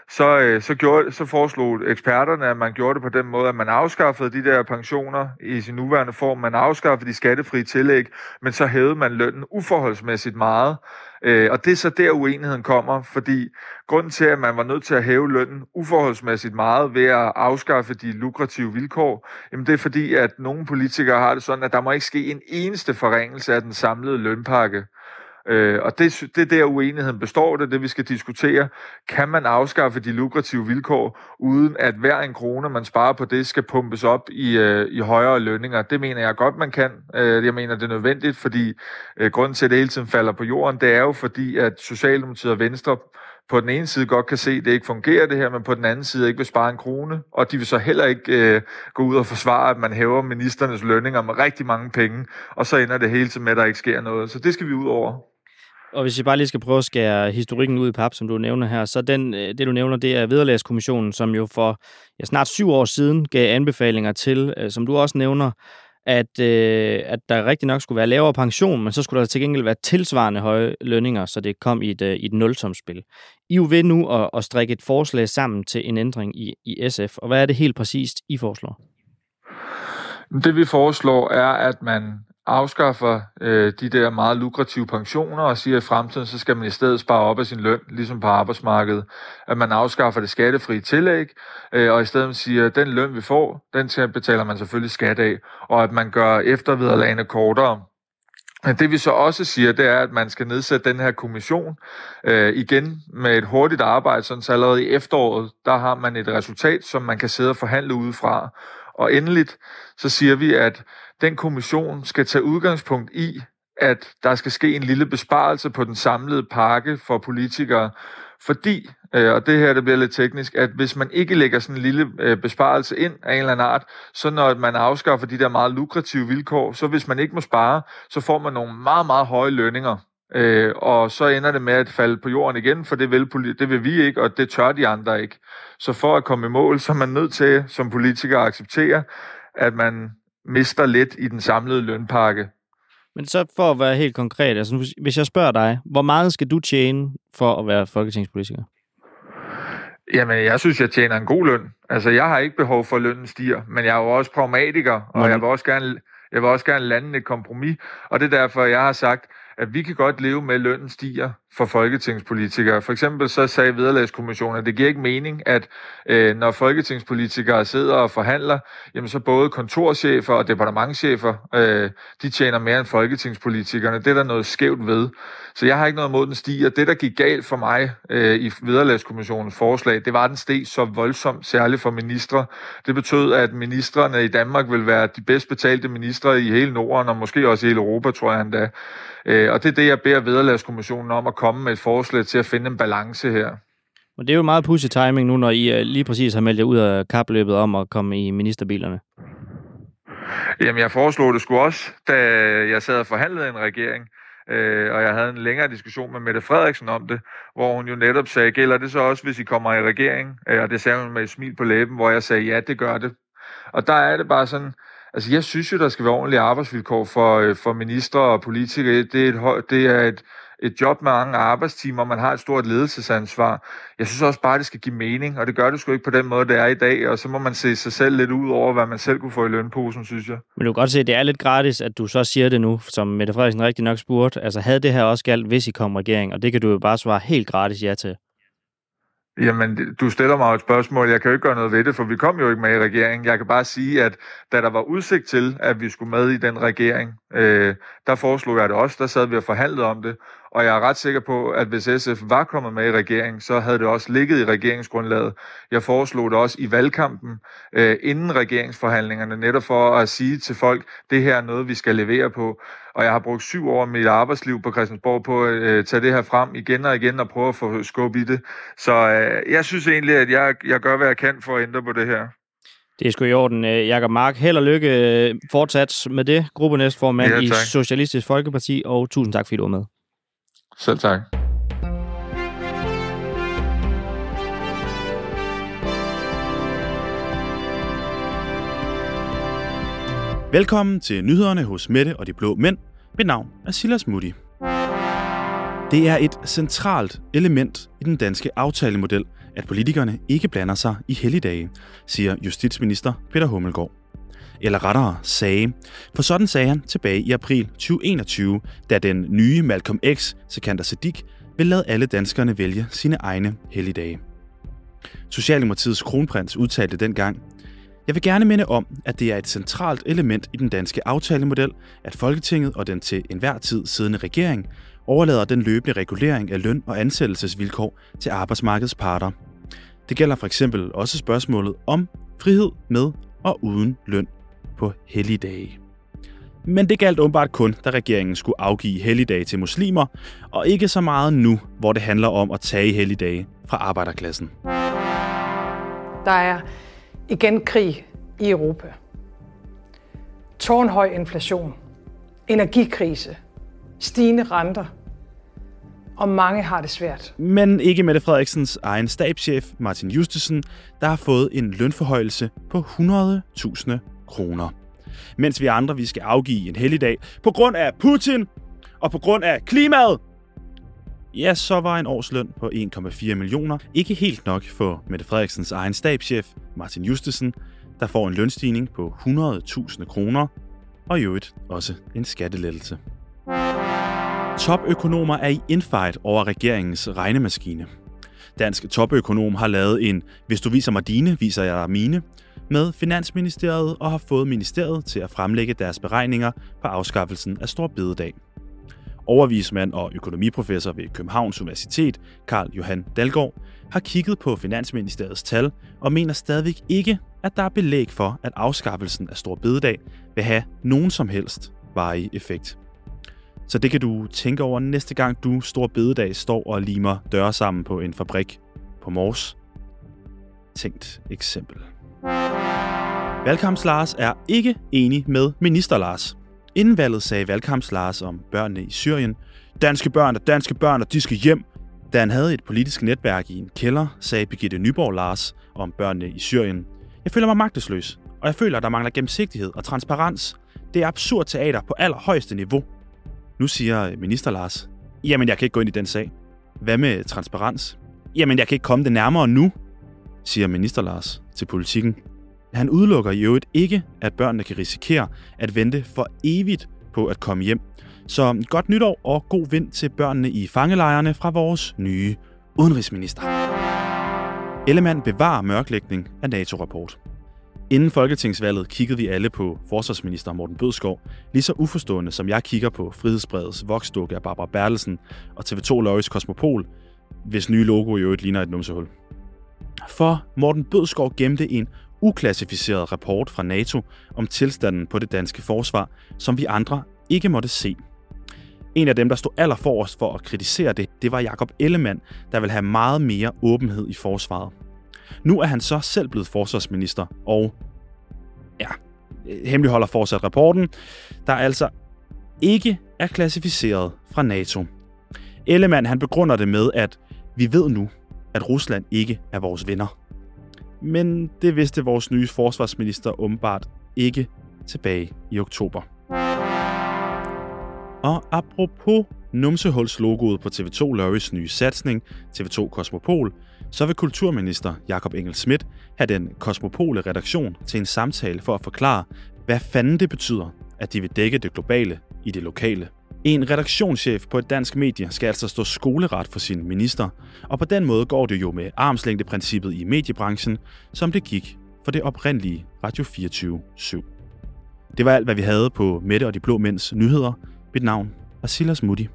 så, øh, så, gjorde, så foreslog eksperterne, at man gjorde det på den måde, at man afskaffede de der pensioner i sin nuværende form, man afskaffede de skattefrie tillæg, men så hævede man lønnen uforholdsmæssigt meget. Øh, og det er så der uenigheden kommer, fordi grunden til, at man var nødt til at hæve lønnen uforholdsmæssigt meget ved at afskaffe de lukrative vilkår, jamen det er fordi, at nogle politikere har det sådan, at der må ikke ske en eneste forringelse af den samlede lønpakke. Øh, og det, det er der uenigheden består, det er det, vi skal diskutere. Kan man afskaffe de lukrative vilkår, uden at hver en krone, man sparer på det, skal pumpes op i, øh, i højere lønninger? Det mener jeg godt, man kan. Øh, jeg mener, det er nødvendigt, fordi øh, grunden til, at det hele tiden falder på jorden, det er jo fordi, at Socialdemokratiet og Venstre på den ene side godt kan se, at det ikke fungerer det her, men på den anden side ikke vil spare en krone. Og de vil så heller ikke øh, gå ud og forsvare, at man hæver ministernes lønninger med rigtig mange penge, og så ender det hele tiden med, at der ikke sker noget. Så det skal vi ud over. Og hvis jeg bare lige skal prøve at skære historikken ud i pap, som du nævner her, så den, øh, det du nævner, det er Vederlagskommissionen, som jo for ja, snart syv år siden gav anbefalinger til, øh, som du også nævner, at, øh, at der rigtig nok skulle være lavere pension, men så skulle der til gengæld være tilsvarende høje lønninger, så det kom i et, øh, i et nulsomspil. I er jo ved nu at, at strikke et forslag sammen til en ændring i, i SF, og hvad er det helt præcist, I foreslår? Det vi foreslår er, at man afskaffer øh, de der meget lukrative pensioner og siger, at i fremtiden så skal man i stedet spare op af sin løn, ligesom på arbejdsmarkedet. At man afskaffer det skattefrie tillæg, øh, og i stedet siger, at den løn vi får, den betaler man selvfølgelig skat af, og at man gør eftervederlagene kortere. Det vi så også siger, det er, at man skal nedsætte den her kommission øh, igen med et hurtigt arbejde, sådan så allerede i efteråret, der har man et resultat, som man kan sidde og forhandle udefra. Og endeligt, så siger vi, at den kommission skal tage udgangspunkt i, at der skal ske en lille besparelse på den samlede pakke for politikere, fordi, øh, og det her det bliver lidt teknisk, at hvis man ikke lægger sådan en lille øh, besparelse ind af en eller anden art, så når man afskaffer de der meget lukrative vilkår, så hvis man ikke må spare, så får man nogle meget, meget høje lønninger. Øh, og så ender det med at falde på jorden igen, for det vil, det vil vi ikke, og det tør de andre ikke. Så for at komme i mål, så er man nødt til som politiker at acceptere, at man mister lidt i den samlede lønpakke. Men så for at være helt konkret, altså hvis jeg spørger dig, hvor meget skal du tjene for at være folketingspolitiker? Jamen, jeg synes, jeg tjener en god løn. Altså, jeg har ikke behov for, at lønnen stiger, men jeg er jo også pragmatiker, og jeg vil også gerne, jeg vil også gerne lande et kompromis, og det er derfor, jeg har sagt, at vi kan godt leve med, at lønnen stiger for folketingspolitikere. For eksempel så sagde Vederlagskommissionen, at det giver ikke mening, at øh, når folketingspolitikere sidder og forhandler, jamen så både kontorchefer og departementchefer, øh, de tjener mere end folketingspolitikerne. Det er der noget skævt ved. Så jeg har ikke noget mod, den stiger. Det, der gik galt for mig øh, i Vederlagskommissionens forslag, det var, at den steg så voldsomt, særligt for ministre. Det betød, at ministerne i Danmark vil være de bedst betalte ministre i hele Norden, og måske også i hele Europa, tror jeg endda. Øh, og det er det, jeg beder Vederlagskommissionen om at komme med et forslag til at finde en balance her. Og det er jo meget pudsig timing nu, når I øh, lige præcis har meldt jer ud af kapløbet om at komme i ministerbilerne. Jamen, jeg foreslog det sgu også, da jeg sad og forhandlede en regering, øh, og jeg havde en længere diskussion med Mette Frederiksen om det, hvor hun jo netop sagde, gælder det så også, hvis I kommer i regering? Øh, og det sagde hun med et smil på læben, hvor jeg sagde, ja, det gør det. Og der er det bare sådan, altså jeg synes jo, der skal være ordentlige arbejdsvilkår for, øh, for ministre og politikere. Det er et, det er et et job med mange arbejdstimer, man har et stort ledelsesansvar. Jeg synes også bare, det skal give mening, og det gør det sgu ikke på den måde, det er i dag, og så må man se sig selv lidt ud over, hvad man selv kunne få i lønposen, synes jeg. Men du kan godt se, at det er lidt gratis, at du så siger det nu, som Mette Frederiksen rigtig nok spurgte. Altså havde det her også galt, hvis I kom regering, og det kan du jo bare svare helt gratis ja til. Jamen, du stiller mig et spørgsmål. Jeg kan jo ikke gøre noget ved det, for vi kom jo ikke med i regeringen. Jeg kan bare sige, at da der var udsigt til, at vi skulle med i den regering, øh, der foreslog jeg det også. Der sad vi og forhandlede om det. Og jeg er ret sikker på, at hvis SF var kommet med i regeringen, så havde det også ligget i regeringsgrundlaget. Jeg foreslog det også i valgkampen, øh, inden regeringsforhandlingerne, netop for at sige til folk, det her er noget, vi skal levere på. Og jeg har brugt syv år af mit arbejdsliv på Christiansborg på at øh, tage det her frem igen og igen og prøve at få skub i det. Så øh, jeg synes egentlig, at jeg, jeg gør, hvad jeg kan for at ændre på det her. Det er sgu i orden. Øh, Jakob Mark, held og lykke øh, fortsat med det. Gruppenæstformand ja, i Socialistisk Folkeparti, og tusind tak, fordi du var med. Selv tak. Velkommen til nyhederne hos Mette og de Blå Mænd. Mit navn er Silas Mutti. Det er et centralt element i den danske aftalemodel, at politikerne ikke blander sig i helligdage, siger justitsminister Peter Hummelgaard. Eller rettere sagde, for sådan sagde han tilbage i april 2021, da den nye Malcolm X, Sekander Siddiq, vil lade alle danskerne vælge sine egne helligdage. Socialdemokratiets kronprins udtalte dengang, jeg vil gerne minde om, at det er et centralt element i den danske aftalemodel, at Folketinget og den til enhver tid siddende regering overlader den løbende regulering af løn- og ansættelsesvilkår til arbejdsmarkedets parter. Det gælder for eksempel også spørgsmålet om frihed med og uden løn på helligdage. Men det galt åbenbart kun, da regeringen skulle afgive helligdage til muslimer, og ikke så meget nu, hvor det handler om at tage helligdage fra arbejderklassen. Der er igen krig i Europa. Tårnhøj inflation, energikrise, stigende renter, og mange har det svært. Men ikke Mette Frederiksens egen stabschef, Martin Justesen, der har fået en lønforhøjelse på 100.000 kroner. Mens vi andre vi skal afgive en helligdag på grund af Putin og på grund af klimaet. Ja, så var en årsløn på 1,4 millioner ikke helt nok for Mette Frederiksens egen stabschef, Martin Justesen, der får en lønstigning på 100.000 kroner, og i øvrigt også en skattelettelse. Topøkonomer er i infight over regeringens regnemaskine. Dansk topøkonom har lavet en Hvis du viser mig dine, viser jeg dig mine, med Finansministeriet og har fået ministeriet til at fremlægge deres beregninger på afskaffelsen af Stor Bededag. Overvismand og økonomiprofessor ved Københavns Universitet, Karl Johan Dalgaard, har kigget på Finansministeriets tal og mener stadigvæk ikke, at der er belæg for, at afskaffelsen af Stor Bededag vil have nogen som helst varig effekt. Så det kan du tænke over næste gang du Stor Bededag står og limer døre sammen på en fabrik på Mors. Tænkt eksempel. Valgkamps Lars er ikke enig med Minister Lars. Inden valget sagde Valgkamps Lars om børnene i Syrien, danske børn og danske børn, og de skal hjem. Da han havde et politisk netværk i en kælder, sagde Birgitte Nyborg Lars om børnene i Syrien. Jeg føler mig magtesløs, og jeg føler, at der mangler gennemsigtighed og transparens. Det er absurd teater på allerhøjeste niveau. Nu siger øh, minister Lars, jamen jeg kan ikke gå ind i den sag. Hvad med transparens? Jamen jeg kan ikke komme det nærmere nu, siger minister Lars til politikken. Han udelukker i øvrigt ikke, at børnene kan risikere at vente for evigt på at komme hjem. Så godt nytår og god vind til børnene i fangelejrene fra vores nye udenrigsminister. Ellemann bevarer mørklægning af NATO-rapport. Inden folketingsvalget kiggede vi alle på forsvarsminister Morten Bødskov, lige så uforstående som jeg kigger på Frihedsbredets voksdukke af Barbara Bertelsen og TV2 Løjes Kosmopol, hvis nye logo i øvrigt ligner et numsehul. For Morten Bødskov gemte en uklassificeret rapport fra NATO om tilstanden på det danske forsvar, som vi andre ikke måtte se. En af dem, der stod allerforrest for at kritisere det, det var Jakob Ellemann, der vil have meget mere åbenhed i forsvaret. Nu er han så selv blevet forsvarsminister, og ja, hemmeligholder fortsat rapporten. Der altså ikke er klassificeret fra NATO. Ellemann han begrunder det med, at vi ved nu, at Rusland ikke er vores venner. Men det vidste vores nye forsvarsminister åbenbart ikke tilbage i oktober. Og apropos numsehulslogoet på TV2 Lorries nye satsning, TV2 Kosmopol, så vil kulturminister Jakob Engel Schmidt have den kosmopole redaktion til en samtale for at forklare, hvad fanden det betyder, at de vil dække det globale i det lokale. En redaktionschef på et dansk medie skal altså stå skoleret for sin minister, og på den måde går det jo med armslængdeprincippet i mediebranchen, som det gik for det oprindelige Radio 24 7. Det var alt, hvad vi havde på Mette og de Blå Mænds nyheder. Mit navn er Silas Mutti.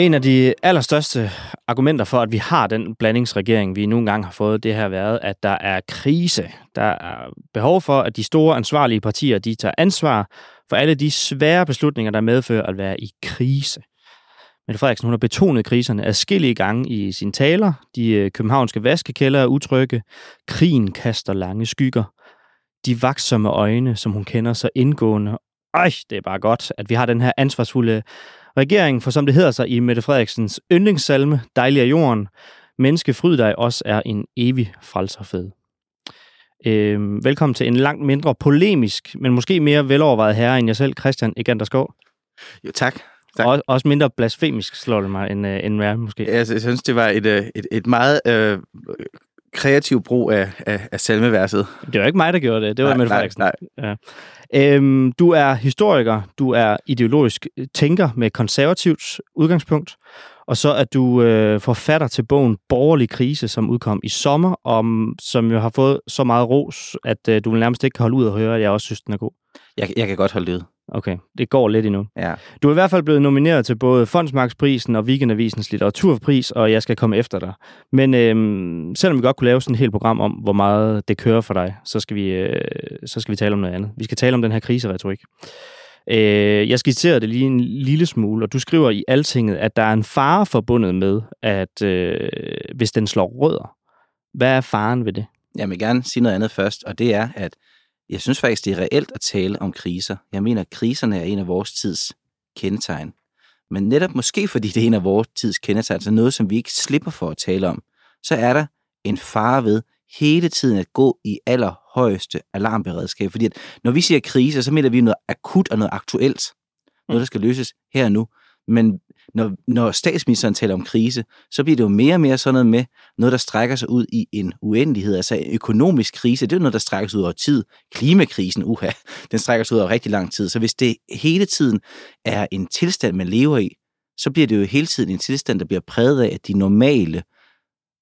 En af de allerstørste argumenter for, at vi har den blandingsregering, vi nu engang har fået, det har været, at der er krise. Der er behov for, at de store ansvarlige partier, de tager ansvar for alle de svære beslutninger, der medfører at være i krise. Mette Frederiksen hun har betonet kriserne adskillige gange i sine taler. De øh, københavnske vaskekælder er utrygge. Krigen kaster lange skygger. De vaksomme øjne, som hun kender så indgående. Øj, det er bare godt, at vi har den her ansvarsfulde regering, for som det hedder sig i Mette Frederiksens yndlingssalme, Dejlig af jorden, menneske fryd dig også er en evig frelserfed. Øh, velkommen til en langt mindre polemisk, men måske mere velovervejet herre end jeg selv, Christian Eganderskov. Jo, tak. tak. Og også mindre blasfemisk, slår det mig, end, øh, end hvad måske. Jeg, jeg synes, det var et, øh, et, et meget øh, kreativ brug af, af, af salmeverset. Det var ikke mig, der gjorde det. Det var Nej, Mette nej, Frederiksen. nej. Ja. Øhm, du er historiker, du er ideologisk tænker med konservativt udgangspunkt, og så er du øh, forfatter til bogen Borgerlig Krise, som udkom i sommer, om, som jo har fået så meget ros, at øh, du nærmest ikke kan holde ud at høre, at jeg også synes, den er god. Jeg, jeg kan godt holde det ud. Okay, det går lidt endnu. Ja. Du er i hvert fald blevet nomineret til både Fondsmarksprisen og Weekendavisens litteraturpris, og jeg skal komme efter dig. Men øhm, selvom vi godt kunne lave sådan et helt program om, hvor meget det kører for dig, så skal vi, øh, så skal vi tale om noget andet. Vi skal tale om den her kriseretorik. Øh, jeg skitserede det lige en lille smule, og du skriver i Altinget, at der er en fare forbundet med, at øh, hvis den slår rødder. Hvad er faren ved det? Jeg vil gerne sige noget andet først, og det er, at jeg synes faktisk, det er reelt at tale om kriser. Jeg mener, at kriserne er en af vores tids kendetegn. Men netop måske fordi det er en af vores tids kendetegn, altså noget, som vi ikke slipper for at tale om, så er der en fare ved hele tiden at gå i allerhøjeste alarmberedskab. Fordi at når vi siger kriser, så mener vi noget akut og noget aktuelt. Noget, der skal løses her og nu. Men når, når statsministeren taler om krise, så bliver det jo mere og mere sådan noget med noget, der strækker sig ud i en uendelighed. Altså en økonomisk krise, det er jo noget, der strækker sig ud over tid. Klimakrisen, uha, den strækker sig ud over rigtig lang tid. Så hvis det hele tiden er en tilstand, man lever i, så bliver det jo hele tiden en tilstand, der bliver præget af, at de normale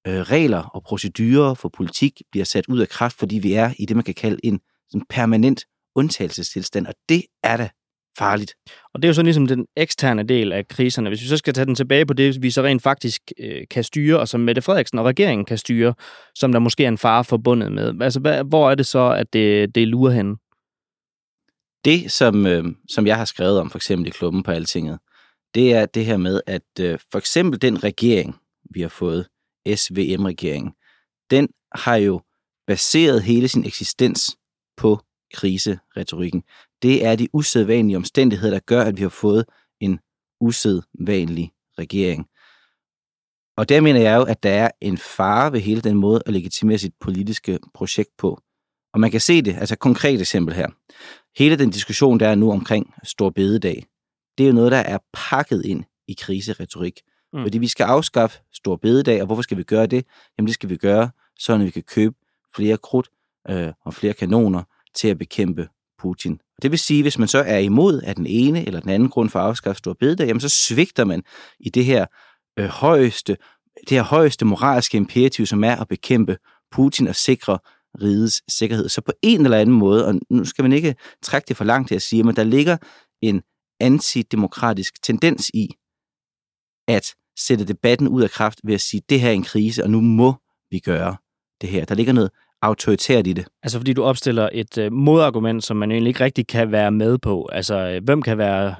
øh, regler og procedurer for politik bliver sat ud af kraft, fordi vi er i det, man kan kalde en sådan permanent undtagelsestilstand, og det er da farligt. Og det er jo så ligesom den eksterne del af kriserne. Hvis vi så skal tage den tilbage på det, vi så rent faktisk øh, kan styre, og som Mette Frederiksen og regeringen kan styre, som der måske er en fare forbundet med. Altså, hvad, hvor er det så, at det, det lurer hen? Det, som, øh, som jeg har skrevet om, for eksempel i klubben på Altinget, det er det her med, at øh, for eksempel den regering, vi har fået, SVM-regeringen, den har jo baseret hele sin eksistens på kriseretorikken. Det er de usædvanlige omstændigheder, der gør, at vi har fået en usædvanlig regering. Og der mener jeg jo, at der er en fare ved hele den måde at legitimere sit politiske projekt på. Og man kan se det, altså et konkret eksempel her. Hele den diskussion, der er nu omkring Stor Bededag, det er jo noget, der er pakket ind i kriseretorik. Mm. Fordi vi skal afskaffe Stor Bededag, og hvorfor skal vi gøre det? Jamen det skal vi gøre, så vi kan købe flere krudt øh, og flere kanoner til at bekæmpe Putin. Det vil sige, hvis man så er imod af den ene eller den anden grund for at afskaffe Stor Bededag, jamen så svigter man i det her øh, højeste, det her højeste moralske imperativ, som er at bekæmpe Putin og sikre rigets sikkerhed. Så på en eller anden måde, og nu skal man ikke trække det for langt til at sige, men der ligger en antidemokratisk tendens i at sætte debatten ud af kraft ved at sige, det her er en krise, og nu må vi gøre det her. Der ligger noget autoritært i det. Altså fordi du opstiller et øh, modargument, som man egentlig ikke rigtig kan være med på. Altså øh, hvem kan være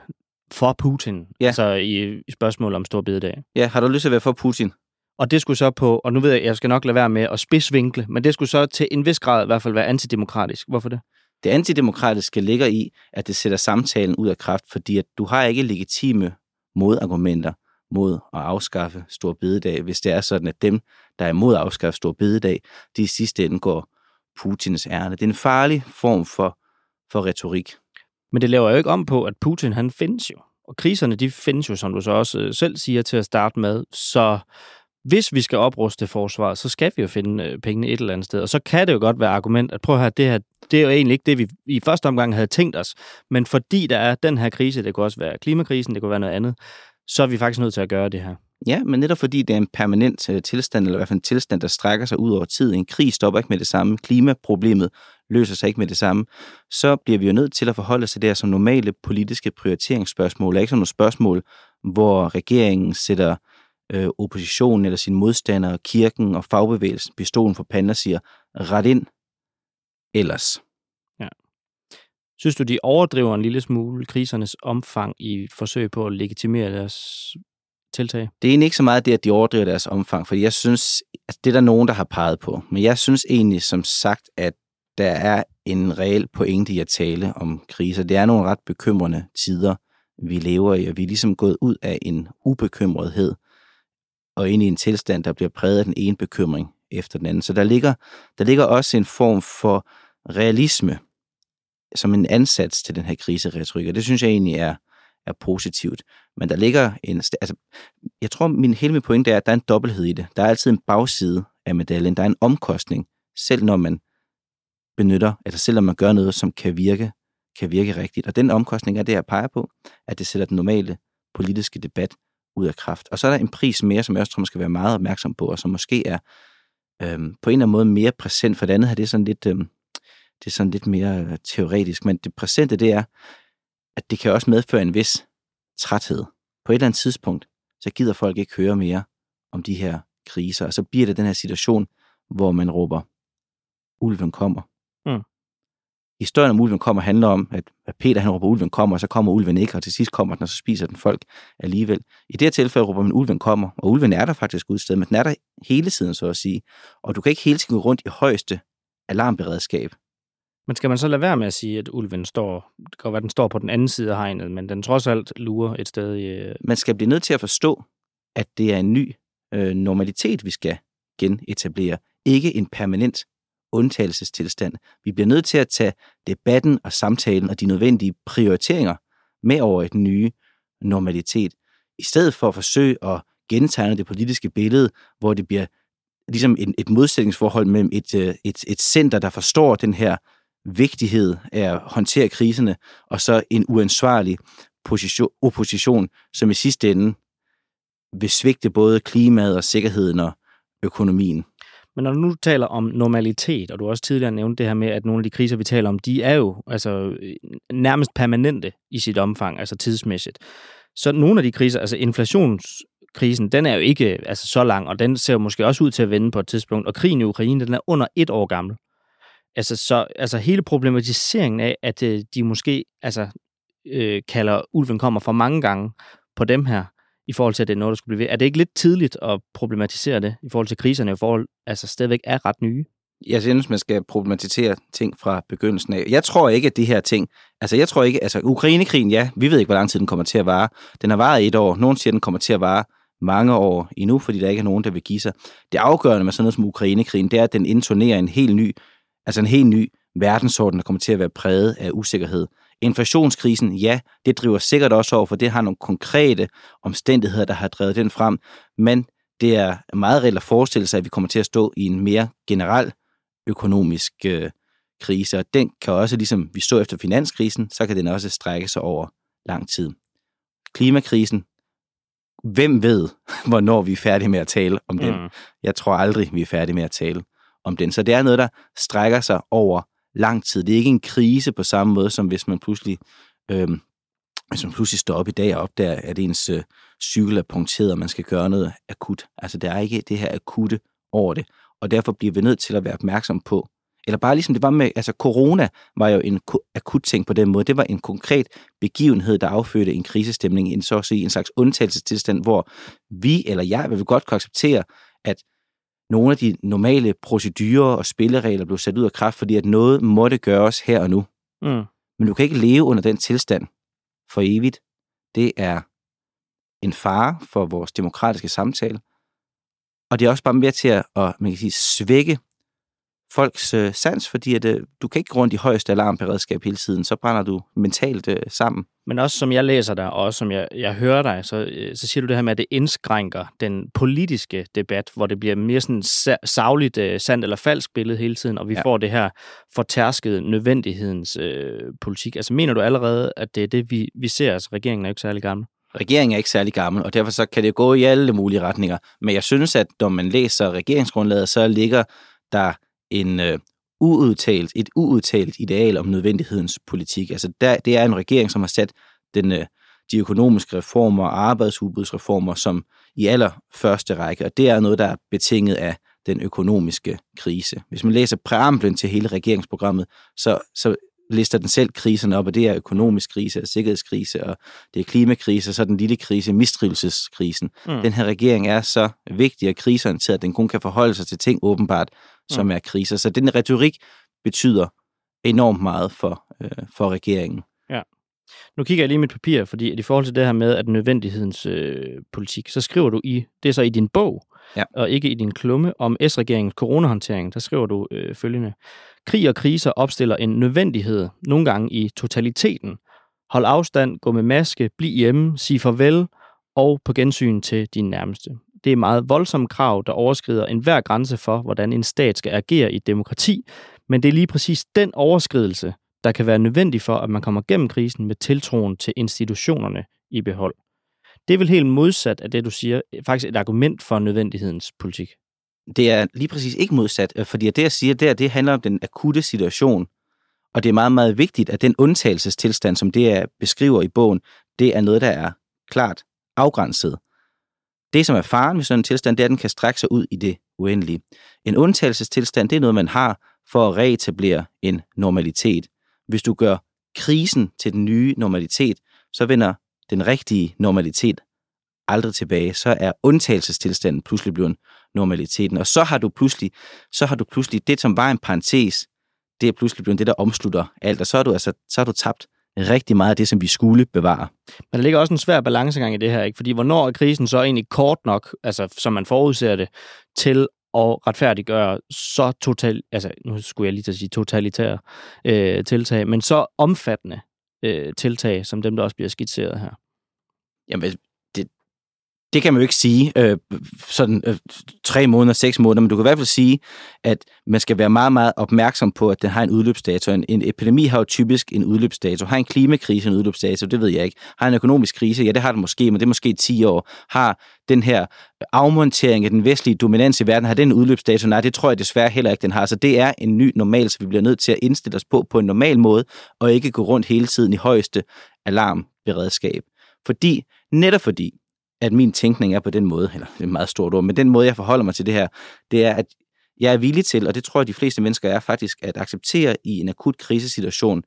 for Putin? Ja. Altså i, i spørgsmål om stor bededag. Ja, har du lyst til at være for Putin? Og det skulle så på, og nu ved jeg, jeg skal nok lade være med at spidsvinkle, men det skulle så til en vis grad i hvert fald være antidemokratisk. Hvorfor det? Det antidemokratiske ligger i, at det sætter samtalen ud af kraft, fordi at du har ikke legitime modargumenter mod at afskaffe stor bededag, hvis det er sådan, at dem, der er imod at afskaffe stor bededag, de i sidste ende går Putins ærne. Det er en farlig form for, for retorik. Men det laver jo ikke om på, at Putin han findes jo. Og kriserne, de findes jo, som du så også øh, selv siger til at starte med. Så hvis vi skal opruste forsvaret, så skal vi jo finde øh, pengene et eller andet sted. Og så kan det jo godt være argument, at prøv at høre, det her, det er jo egentlig ikke det, vi i første omgang havde tænkt os. Men fordi der er den her krise, det kunne også være klimakrisen, det kunne være noget andet, så er vi faktisk nødt til at gøre det her. Ja, men netop fordi det er en permanent øh, tilstand, eller i hvert fald en tilstand, der strækker sig ud over tid. En krig stopper ikke med det samme. Klimaproblemet løser sig ikke med det samme. Så bliver vi jo nødt til at forholde os til det her som normale politiske prioriteringsspørgsmål, ikke som nogle spørgsmål, hvor regeringen sætter øh, oppositionen eller sine modstandere, kirken og fagbevægelsen, pistolen for panden og siger, ret ind, ellers. Ja. Synes du, de overdriver en lille smule krisernes omfang i et forsøg på at legitimere deres tiltag? Det er egentlig ikke så meget det, at de overdriver deres omfang, for jeg synes, at det er der nogen, der har peget på. Men jeg synes egentlig, som sagt, at der er en reel pointe i at tale om kriser. Det er nogle ret bekymrende tider, vi lever i, og vi er ligesom gået ud af en ubekymrethed og ind i en tilstand, der bliver præget af den ene bekymring efter den anden. Så der ligger, der ligger også en form for realisme som en ansats til den her kriseretorik, og det synes jeg egentlig er, er positivt. Men der ligger en... Altså, jeg tror, min hele min pointe er, at der er en dobbelthed i det. Der er altid en bagside af medaljen. Der er en omkostning, selv når man benytter, eller selv når man gør noget, som kan virke, kan virke rigtigt. Og den omkostning er det, jeg peger på, at det sætter den normale politiske debat ud af kraft. Og så er der en pris mere, som jeg også tror, man skal være meget opmærksom på, og som måske er øhm, på en eller anden måde mere præsent, for det andet her, det er sådan lidt, øhm, det er sådan lidt mere øh, teoretisk, men det præsente, det er, at det kan også medføre en vis træthed. På et eller andet tidspunkt, så gider folk ikke høre mere om de her kriser, og så bliver det den her situation, hvor man råber, ulven kommer. Mm. Historien om ulven kommer handler om, at Peter han råber, ulven kommer, og så kommer ulven ikke, og til sidst kommer den, og så spiser den folk alligevel. I det her tilfælde råber man, ulven kommer, og ulven er der faktisk udsted, men den er der hele tiden, så at sige. Og du kan ikke hele tiden gå rundt i højeste alarmberedskab. Men skal man så lade være med at sige, at ulven står, det kan være, den står på den anden side af hegnet, men den trods alt lurer et sted i... Øh, man skal blive nødt til at forstå, at det er en ny øh, normalitet, vi skal genetablere. Ikke en permanent undtagelsestilstand. Vi bliver nødt til at tage debatten og samtalen og de nødvendige prioriteringer med over i den nye normalitet, i stedet for at forsøge at gentegne det politiske billede, hvor det bliver ligesom et, et modsætningsforhold mellem et, øh, et, et center, der forstår den her vigtighed af at håndtere kriserne, og så en uansvarlig position, opposition, som i sidste ende vil svigte både klimaet og sikkerheden og økonomien. Men når du nu taler om normalitet, og du også tidligere nævnte det her med, at nogle af de kriser, vi taler om, de er jo altså, nærmest permanente i sit omfang, altså tidsmæssigt. Så nogle af de kriser, altså inflationskrisen, den er jo ikke altså, så lang, og den ser jo måske også ud til at vende på et tidspunkt. Og krigen i Ukraine, den er under et år gammel. Altså, så, altså hele problematiseringen af, at øh, de måske altså, øh, kalder ulven kommer for mange gange på dem her, i forhold til, at det er noget, der skulle blive ved. Er det ikke lidt tidligt at problematisere det, i forhold til kriserne, i forhold altså stadigvæk er ret nye? Jeg synes, man skal problematisere ting fra begyndelsen af. Jeg tror ikke, at de her ting... Altså, jeg tror ikke... Altså, Ukrainekrigen, ja, vi ved ikke, hvor lang tid den kommer til at vare. Den har varet et år. Nogen siger, at den kommer til at vare mange år endnu, fordi der ikke er nogen, der vil give sig. Det afgørende med sådan noget som Ukrainekrigen, det er, at den intonerer en helt ny, altså en helt ny verdensorden, der kommer til at være præget af usikkerhed. Inflationskrisen, ja, det driver sikkert også over, for det har nogle konkrete omstændigheder, der har drevet den frem, men det er meget reelt at forestille sig, at vi kommer til at stå i en mere generel økonomisk øh, krise, og den kan også, ligesom vi stod efter finanskrisen, så kan den også strække sig over lang tid. Klimakrisen, hvem ved, hvornår vi er færdige med at tale om den? Mm. Jeg tror aldrig, vi er færdige med at tale om den. Så det er noget, der strækker sig over lang tid. Det er ikke en krise på samme måde, som hvis man pludselig, øh, hvis man pludselig står op i dag og opdager, at ens øh, cykel er punkteret, og man skal gøre noget akut. Altså, der er ikke det her akutte over det. Og derfor bliver vi nødt til at være opmærksom på, eller bare ligesom det var med, altså corona var jo en akut ting på den måde. Det var en konkret begivenhed, der affødte en krisestemning, en, så at sige, en slags undtagelsestilstand, hvor vi, eller jeg, vil godt kunne acceptere, at nogle af de normale procedurer og spilleregler blev sat ud af kraft, fordi at noget måtte gøres her og nu. Mm. Men du kan ikke leve under den tilstand for evigt. Det er en fare for vores demokratiske samtale. Og det er også bare med til at, at man kan sige, svække folks øh, sans, fordi at, øh, du kan ikke gå rundt i højeste alarmberedskab hele tiden, så brænder du mentalt øh, sammen. Men også som jeg læser dig, og også som jeg, jeg hører dig, så, øh, så siger du det her med, at det indskrænker den politiske debat, hvor det bliver mere sådan sa- savligt øh, sandt eller falsk billede hele tiden, og vi ja. Får det her fortærskede nødvendighedens øh, politik. Altså mener du allerede, at det er det, vi, vi ser? Altså regeringen er jo ikke særlig gammel. Regeringen er ikke særlig gammel, og derfor så kan det gå i alle mulige retninger. Men jeg synes, at når man læser regeringsgrundlaget, så ligger der en øh, uudtalt, et uudtalt ideal om nødvendighedens politik. Altså der, det er en regering, som har sat den, øh, de økonomiske reformer og arbejdsudbudsreformer som i allerførste række, og det er noget, der er betinget af den økonomiske krise. Hvis man læser præamblen til hele regeringsprogrammet, så, så lister den selv kriserne op, og det er økonomisk krise, og sikkerhedskrise, og det er klimakrise, og så den lille krise, mistrivelseskrisen. Mm. Den her regering er så vigtig og kriseorienteret, at den kun kan forholde sig til ting åbenbart, som Mm. er kriser. Så den retorik betyder enormt meget for, øh, for regeringen. Nu kigger jeg lige i mit papir, fordi at i forhold til det her med, at nødvendighedens øh, politik, så skriver du i, det er så i din bog, Ja. og ikke i din klumme, om S-regeringens coronahåndtering, der skriver du øh, følgende. Krig og kriser opstiller en nødvendighed, nogle gange i totaliteten. Hold afstand, gå med maske, bliv hjemme, sig farvel og på gensyn til din nærmeste. Det er meget voldsomme krav, der overskrider enhver grænse for, hvordan en stat skal agere i et demokrati, men det er lige præcis den overskridelse, der kan være nødvendig for, at man kommer gennem krisen med tiltroen til institutionerne i behold. Det er vel helt modsat af det, du siger, faktisk et argument for nødvendighedens politik. Det er lige præcis ikke modsat, øh, fordi det, jeg siger der, det handler om den akutte situation, og det er meget, meget vigtigt, at den undtagelsestilstand, som det er beskriver i bogen, det er noget, der er klart afgrænset. Det, som er faren ved sådan en tilstand, det er, at den kan strække sig ud i det uendelige. En undtagelsestilstand, det er noget, man har for at reetablere en normalitet. Hvis du gør krisen til den nye normalitet, så vender den rigtige normalitet aldrig tilbage. Så er undtagelsestilstanden pludselig blevet normaliteten. Og så har du pludselig, så har du pludselig det, som var en parentes, det er pludselig blevet det, der omslutter alt. Og så har du, altså, så har du tabt rigtig meget af det, som vi skulle bevare. Men der ligger også en svær balancegang i det her, ikke? Fordi hvornår er krisen så egentlig kort nok, altså som man forudser det, til at retfærdiggøre så total, altså nu skulle jeg lige til at sige totalitære øh, tiltag, men så omfattende øh, tiltag, som dem, der også bliver skitseret her. Jamen, det, kan man jo ikke sige øh, sådan øh, tre måneder, seks måneder, men du kan i hvert fald sige, at man skal være meget, meget opmærksom på, at den har en udløbsdato. En, en epidemi har jo typisk en udløbsdato. Har en klimakrise en udløbsdato? Det ved jeg ikke. Har en økonomisk krise? Ja, det har den måske, men det er måske 10 år. Har den her afmontering af den vestlige dominans i verden, har den en udløbsdato? Nej, det tror jeg desværre heller ikke, den har. Så det er en ny normal, så vi bliver nødt til at indstille os på på en normal måde, og ikke gå rundt hele tiden i højeste alarmberedskab. Fordi, netop fordi, at min tænkning er på den måde, eller det er et meget stort ord, men den måde, jeg forholder mig til det her, det er, at jeg er villig til, og det tror jeg, de fleste mennesker er faktisk, at acceptere i en akut krisesituation,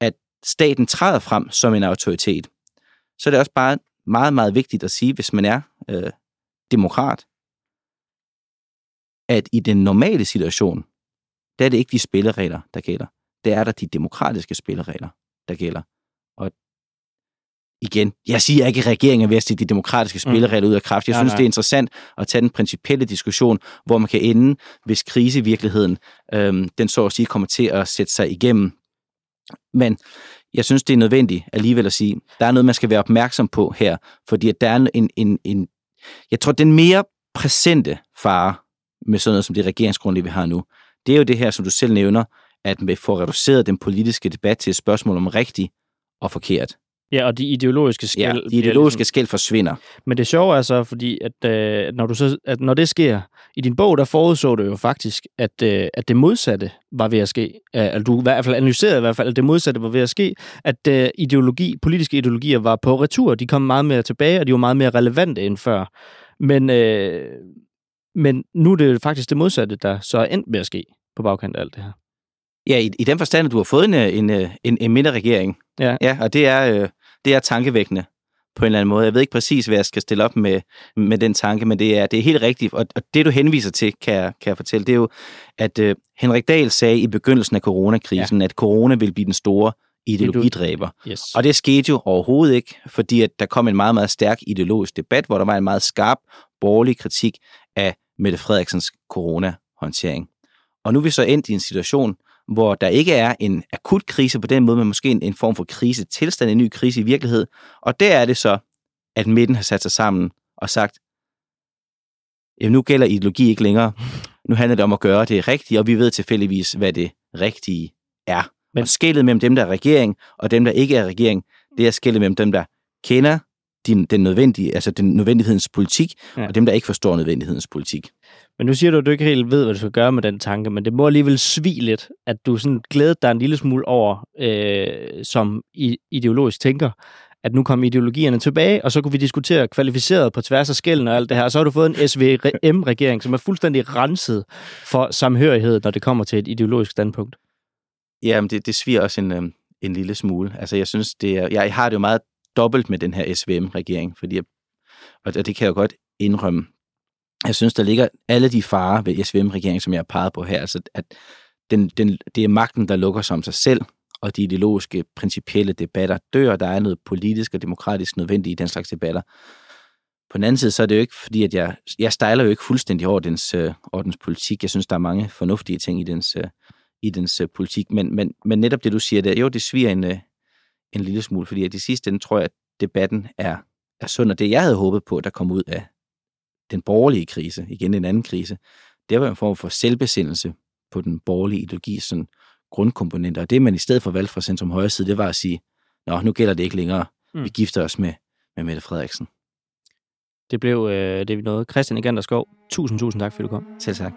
at staten træder frem som en autoritet. Så er det også bare meget, meget vigtigt at sige, hvis man er øh, demokrat, at i den normale situation, der er det ikke de spilleregler, der gælder. Det er der de demokratiske spilleregler, der gælder. Og igen, jeg siger ikke, at regeringen er ved at sætte de demokratiske spilleregler ud af kraft. Jeg Nej, synes, nej. det er interessant at tage den principielle diskussion, hvor man kan ende, hvis krisevirkeligheden, øhm, den så at sige, kommer til at sætte sig igennem. Men jeg synes, det er nødvendigt alligevel at sige, der er noget, man skal være opmærksom på her, fordi at der er en, en, en jeg tror, den mere præsente fare med sådan noget som det regeringsgrundlag, vi har nu, det er jo det her, som du selv nævner, at vi får reduceret den politiske debat til et spørgsmål om rigtigt og forkert. Ja, og de ideologiske skæld. Ja, de ideologiske ligesom- skæld forsvinder. Men det sjove er så, fordi at, øh, når, du så, at når det sker, i din bog, der forudså du jo faktisk, at, øh, at det modsatte var ved at ske. Øh, altså, du i hvert fald analyserede i hvert fald, at det modsatte var ved at ske. At øh, ideologi, politiske ideologier var på retur. De kom meget mere tilbage, og de var meget mere relevante end før. Men, øh, men nu er det faktisk det modsatte, der så er endt med at ske på bagkant af alt det her. Ja, i, i den forstand, at du har fået en, en, en, en midterregering. Ja. ja og det er, øh, det er tankevækkende. på en eller anden måde. Jeg ved ikke præcis, hvad jeg skal stille op med, med den tanke, men det er, det er helt rigtigt. Og, og det, du henviser til, kan jeg, kan jeg fortælle, det er jo, at øh, Henrik Dahl sagde i begyndelsen af coronakrisen, ja. at corona vil blive den store ideologidræber. Yes. Og det skete jo overhovedet ikke, fordi at der kom en meget, meget stærk ideologisk debat, hvor der var en meget skarp borgerlig kritik af Mette Frederiksens corona-håndtering. Og nu er vi så endt i en situation, hvor der ikke er en akut krise på den måde, men måske en, en form for krise tilstand, en ny krise i virkelighed. Og der er det så, at midten har sat sig sammen og sagt, jamen nu gælder ideologi ikke længere. Nu handler det om at gøre det rigtige, og vi ved tilfældigvis, hvad det rigtige er. Men... Og skældet mellem dem, der er regering, og dem, der ikke er regering, det er skældet mellem dem, der kender din, den nødvendige, altså den nødvendighedens politik, ja. og dem, der ikke forstår nødvendighedens politik. Men nu siger du, at du ikke helt ved, hvad du skal gøre med den tanke, men det må alligevel svige lidt, at du sådan glæder dig en lille smule over, øh, som i, ideologisk tænker, at nu kom ideologierne tilbage, og så kunne vi diskutere kvalificeret på tværs af skælden og alt det her. Og så har du fået en SVM-regering, som er fuldstændig renset for samhørighed, når det kommer til et ideologisk standpunkt. Jamen, det, det sviger også en, øh, en lille smule. Altså, jeg synes, det er, jeg har det jo meget dobbelt med den her SVM-regering, fordi jeg, og det det kan jeg jo godt indrømme. Jeg synes, der ligger alle de farer ved SVM-regeringen, som jeg har peget på her, altså at den, den, det er magten, der lukker sig om sig selv, og de ideologiske, principielle debatter dør. Der er noget politisk og demokratisk nødvendigt i den slags debatter. På den anden side, så er det jo ikke, fordi at jeg, jeg stejler jo ikke fuldstændig over dens, øh, over dens politik. Jeg synes, der er mange fornuftige ting i dens, øh, i dens øh, politik. Men, men, men netop det, du siger der, jo, det sviger en, øh, en lille smule, fordi at i sidste ende tror jeg, at debatten er, er sund, og det, jeg havde håbet på, der kom ud af den borgerlige krise, igen en anden krise, det var en form for selvbesindelse på den borgerlige ideologi, sådan grundkomponenter. Og det, man i stedet for valgte fra centrum højre side, det var at sige, nå, nu gælder det ikke længere. Mm. Vi gifter os med, med Mette Frederiksen. Det blev øh, det, vi nåede. Christian Igander Skov, tusind, tusind tak, fordi du kom. Selv tak.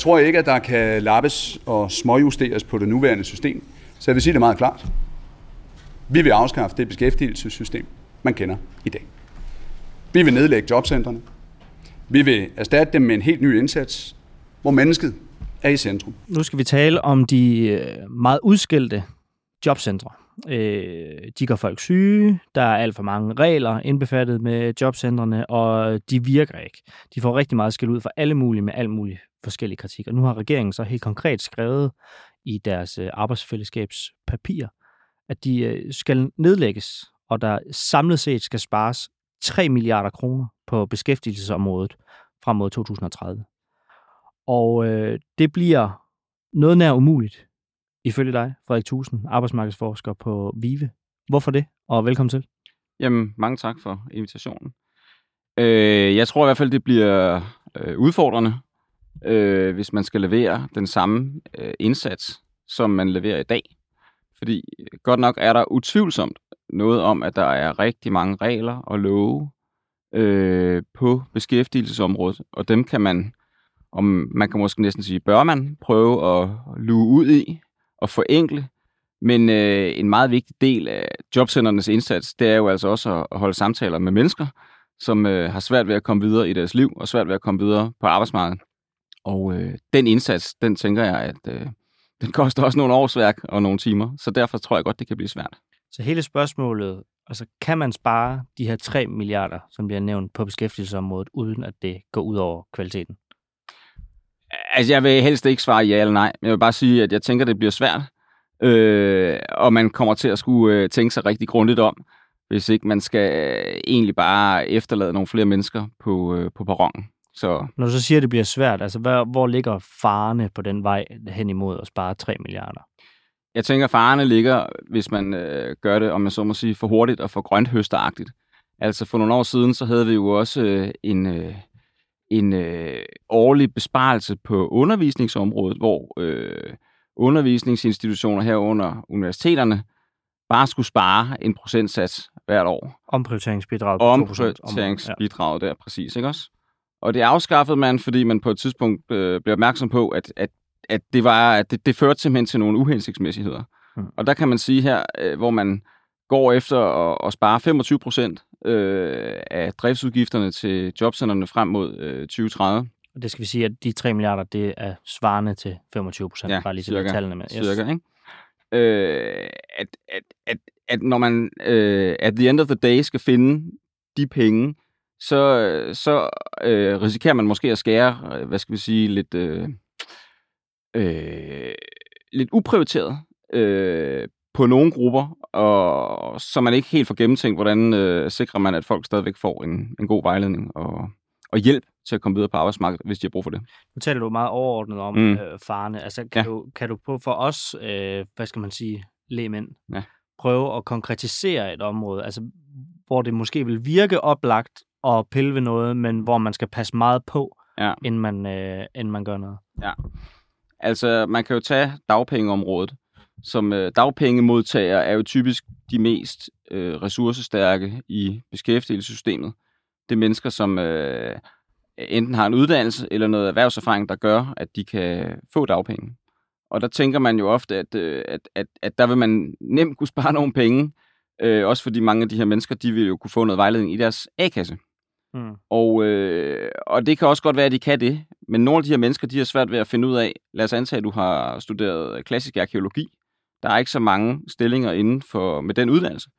tror jeg ikke, at der kan lappes og småjusteres på det nuværende system. Så jeg vil sige det meget klart. Vi vil afskaffe det beskæftigelsessystem, man kender i dag. Vi vil nedlægge jobcentrene. Vi vil erstatte dem med en helt ny indsats, hvor mennesket er i centrum. Nu skal vi tale om de øh, meget udskilte jobcentre. Øh, de gør folk syge, der er alt for mange regler indbefattet med jobcentrene, og de virker ikke. De får rigtig meget skæld ud for alle mulige med alt muligt forskellige kritik. Og nu har regeringen så helt konkret skrevet i deres øh, arbejdsfællesskabspapir, at de øh, skal nedlægges, og der samlet set skal spares 3 milliarder kroner på beskæftigelsesområdet frem mod 2030. Og øh, det bliver noget nær umuligt, ifølge dig, Frederik Thusen, arbejdsmarkedsforsker på VIVE. Hvorfor det? Og velkommen til. Jamen, mange tak for invitationen. Øh, jeg tror i hvert fald, det bliver øh, udfordrende, øh, hvis man skal levere den samme øh, indsats, som man leverer i dag. Fordi øh, godt nok er der utvivlsomt noget om, at der er rigtig mange regler og love øh, på beskæftigelsesområdet, og dem kan man, om man kan måske næsten sige, bør man prøve at luge ud i og forenkle. Men øh, en meget vigtig del af jobcenternes indsats, det er jo altså også at holde samtaler med mennesker, som øh, har svært ved at komme videre i deres liv og svært ved at komme videre på arbejdsmarkedet. Og øh, den indsats, den tænker jeg, at øh, den koster også nogle årsværk og nogle timer, så derfor tror jeg godt, det kan blive svært. Så hele spørgsmålet, altså kan man spare de her 3 milliarder, som bliver nævnt på beskæftigelsesområdet, uden at det går ud over kvaliteten? Altså, jeg vil helst ikke svare ja eller nej. Jeg vil bare sige, at jeg tænker, det bliver svært. Øh, og man kommer til at skulle øh, tænke sig rigtig grundigt om, hvis ikke man skal øh, egentlig bare efterlade nogle flere mennesker på, øh, på perronen. Så Når du så siger, at det bliver svært, altså hvor, hvor ligger farerne på den vej hen imod at spare 3 milliarder? jeg tænker, farerne ligger, hvis man øh, gør det, om man så må sige, for hurtigt og for grønthøsteragtigt. Altså for nogle år siden, så havde vi jo også øh, en, øh, en øh, årlig besparelse på undervisningsområdet, hvor øh, undervisningsinstitutioner herunder universiteterne bare skulle spare en procentsats hvert år. Omprioriteringsbidrag på 2% om året. Omprioriteringsbidraget der, præcis, ikke også? Og det afskaffede man, fordi man på et tidspunkt øh, blev opmærksom på, at, at, at, det, var, at det, det førte simpelthen til nogle uhensigtsmæssigheder. Mm. Og der kan man sige her, øh, hvor man går efter at, at spare 25 procent øh, af driftsudgifterne til jobcenterne frem mod øh, 2030. Og det skal vi sige, at de 3 milliarder, det er svarende til 25 procent, Ja, bare lige til cirka. tallene med. Cirka, ikke? øh, at, at, at, at når man øh, at the end of the day skal finde de penge, så, så øh, risikerer man måske at skære, øh, hvad skal vi sige, lidt, øh, øh, lidt uprioriteret øh, på nogle grupper, og så man ikke helt får gennemtænkt, hvordan øh, sikrer man, at folk stadigvæk får en, en god vejledning og, og hjælp til at komme videre på arbejdsmarkedet, hvis de har brug for det. Nu taler du meget overordnet om Mm. øh, farne. Altså, kan, ja. du, kan du på for os, øh, hvad skal man sige, lægmænd, Ja. prøve at konkretisere et område, altså hvor det måske vil virke oplagt at pille ved noget, men hvor man skal passe meget på, Ja. inden, man, øh, inden man gør noget. Altså, man kan jo tage dagpengeområdet. Som øh, dagpengemodtager er jo typisk de mest øh, ressourcestærke i beskæftigelsessystemet. Det er mennesker, som øh, enten har en uddannelse eller noget erhvervserfaring, der gør, at de kan få dagpenge. Og der tænker man jo ofte, at, øh, at, at, at der vil man nemt kunne spare nogle penge, øh, også fordi mange af de her mennesker, de vil jo kunne få noget vejledning i deres A-kasse. Mm. Og, øh, og det kan også godt være, at de kan det, men nogle af de her mennesker, de har svært ved at finde ud af, lad os antage, at du har studeret klassisk arkeologi. Der er ikke så mange stillinger inden for med den uddannelse.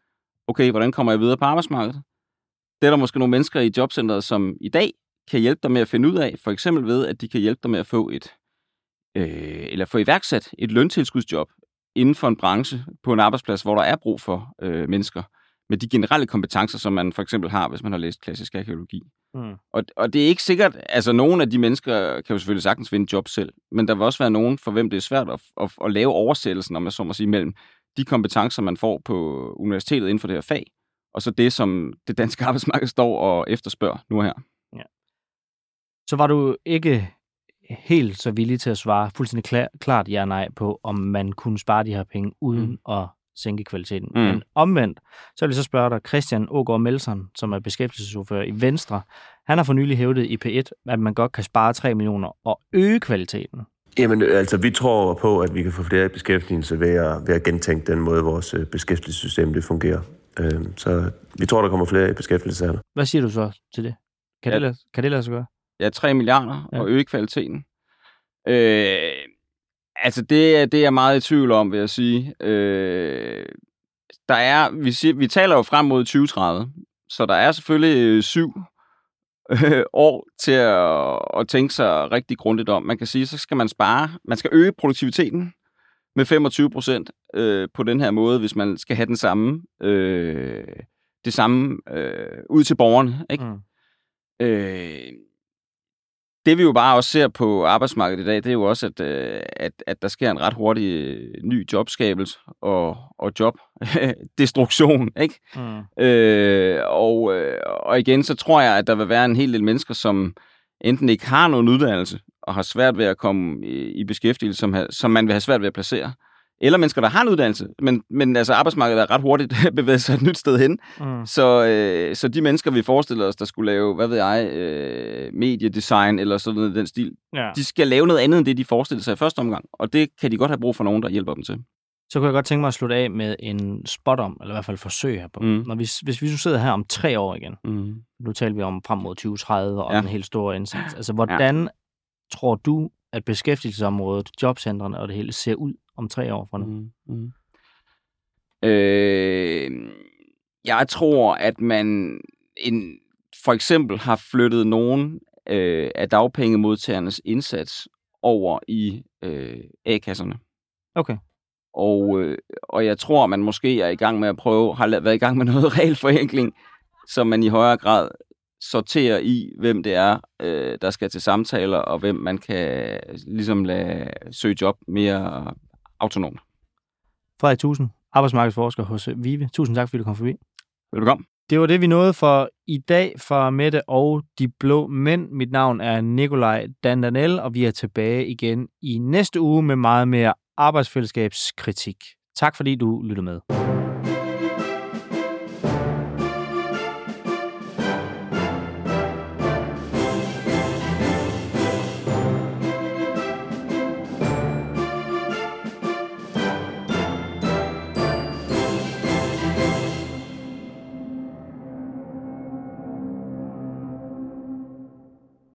Okay, hvordan kommer jeg videre på arbejdsmarkedet? Det er der måske nogle mennesker i jobcentret, som i dag kan hjælpe dig med at finde ud af, for eksempel ved, at de kan hjælpe dig med at få et, øh, eller få iværksat et løntilskudsjob inden for en branche på en arbejdsplads, hvor der er brug for øh, mennesker med de generelle kompetencer, som man for eksempel har, hvis man har læst klassisk arkeologi. Mm. Og, og det er ikke sikkert, altså nogle af de mennesker kan jo selvfølgelig sagtens finde job selv, men der vil også være nogen, for hvem det er svært at, at, at lave oversættelsen, om jeg så må sige, mellem de kompetencer, man får på universitetet inden for det her fag, og så det, som det danske arbejdsmarked står og efterspørger nu og her. Så var du ikke helt så villig til at svare fuldstændig klar, klart ja nej på, om man kunne spare de her penge uden mm. at sænke kvaliteten. Mm. Men omvendt, så vil jeg så spørge dig, Christian Ågaard Melsen, som er beskæftigelsesordfører i Venstre, han har for nylig hævdet i P1, at man godt kan spare 3 millioner og øge kvaliteten. Jamen, øh, altså, vi tror på, at vi kan få flere i beskæftigelse ved at, ved at gentænke den måde, vores øh, beskæftigelsessystem det fungerer. Øh, så vi tror, der kommer flere i beskæftigelse her. Hvad siger du så til det? Kan, Ja. det, lade, kan det lade sig gøre? Ja, 3 milliarder Ja. og øge kvaliteten. Øh, altså, det, er- det er jeg meget i tvivl om, vil jeg sige. Øh, der er, vi, siger, vi taler jo frem mod 2030, så der er selvfølgelig øh, syv øh, år til at, at tænke sig rigtig grundigt om. Man kan sige, så skal man spare, man skal øge produktiviteten med 25 procent øh, på den her måde, hvis man skal have den samme, øh, det samme øh, ud til borgerne. Ikke? Mm. Øh, det vi jo bare også ser på arbejdsmarkedet i dag, det er jo også, at, øh, at, at der sker en ret hurtig øh, ny jobskabelse og, og jobdestruktion, ikke? Mm. Øh, og, øh, og igen, så tror jeg, at der vil være en hel del mennesker, som enten ikke har nogen uddannelse, og har svært ved at komme i, i beskæftigelse, som, som man vil have svært ved at placere. Eller mennesker, der har en uddannelse, men, men altså arbejdsmarkedet er ret hurtigt bevæget sig et nyt sted hen. Mm. Så, øh, så de mennesker, vi forestiller os, der skulle lave, hvad ved jeg, øh, mediedesign eller sådan noget den stil, Ja. de skal lave noget andet end det, de forestillede sig i første omgang. Og det kan de godt have brug for nogen, der hjælper dem til. Så kunne jeg godt tænke mig at slutte af med en spot om, eller i hvert fald forsøg her på. Mm. Når vi, hvis vi nu sidder her om tre år igen, Mm. nu taler vi om frem mod 2030 og ja. en helt stor indsats. Altså, hvordan ja. tror du, at beskæftigelsesområdet, jobcentrene og det hele ser ud om tre år fra nu? Mm. Mm. Øh, jeg tror, at man en, for eksempel har flyttet nogen øh, af dagpengemodtagernes indsats over i øh, A-kasserne. Okay. Og, øh, og jeg tror, man måske er i gang med at prøve, har været i gang med noget regelforenkling, så man i højere grad sorterer i, hvem det er, øh, der skal til samtaler, og hvem man kan ligesom lade søge job mere autonomt. Frederik Tusind, arbejdsmarkedsforsker hos Vive. Tusind tak, fordi du kom forbi. Velkommen. Det var det, vi nåede for i dag fra Mette og De Blå Mænd. Mit navn er Nikolaj Dandanel, og vi er tilbage igen i næste uge med meget mere arbejdsfællesskabskritik. Tak fordi du lyttede med.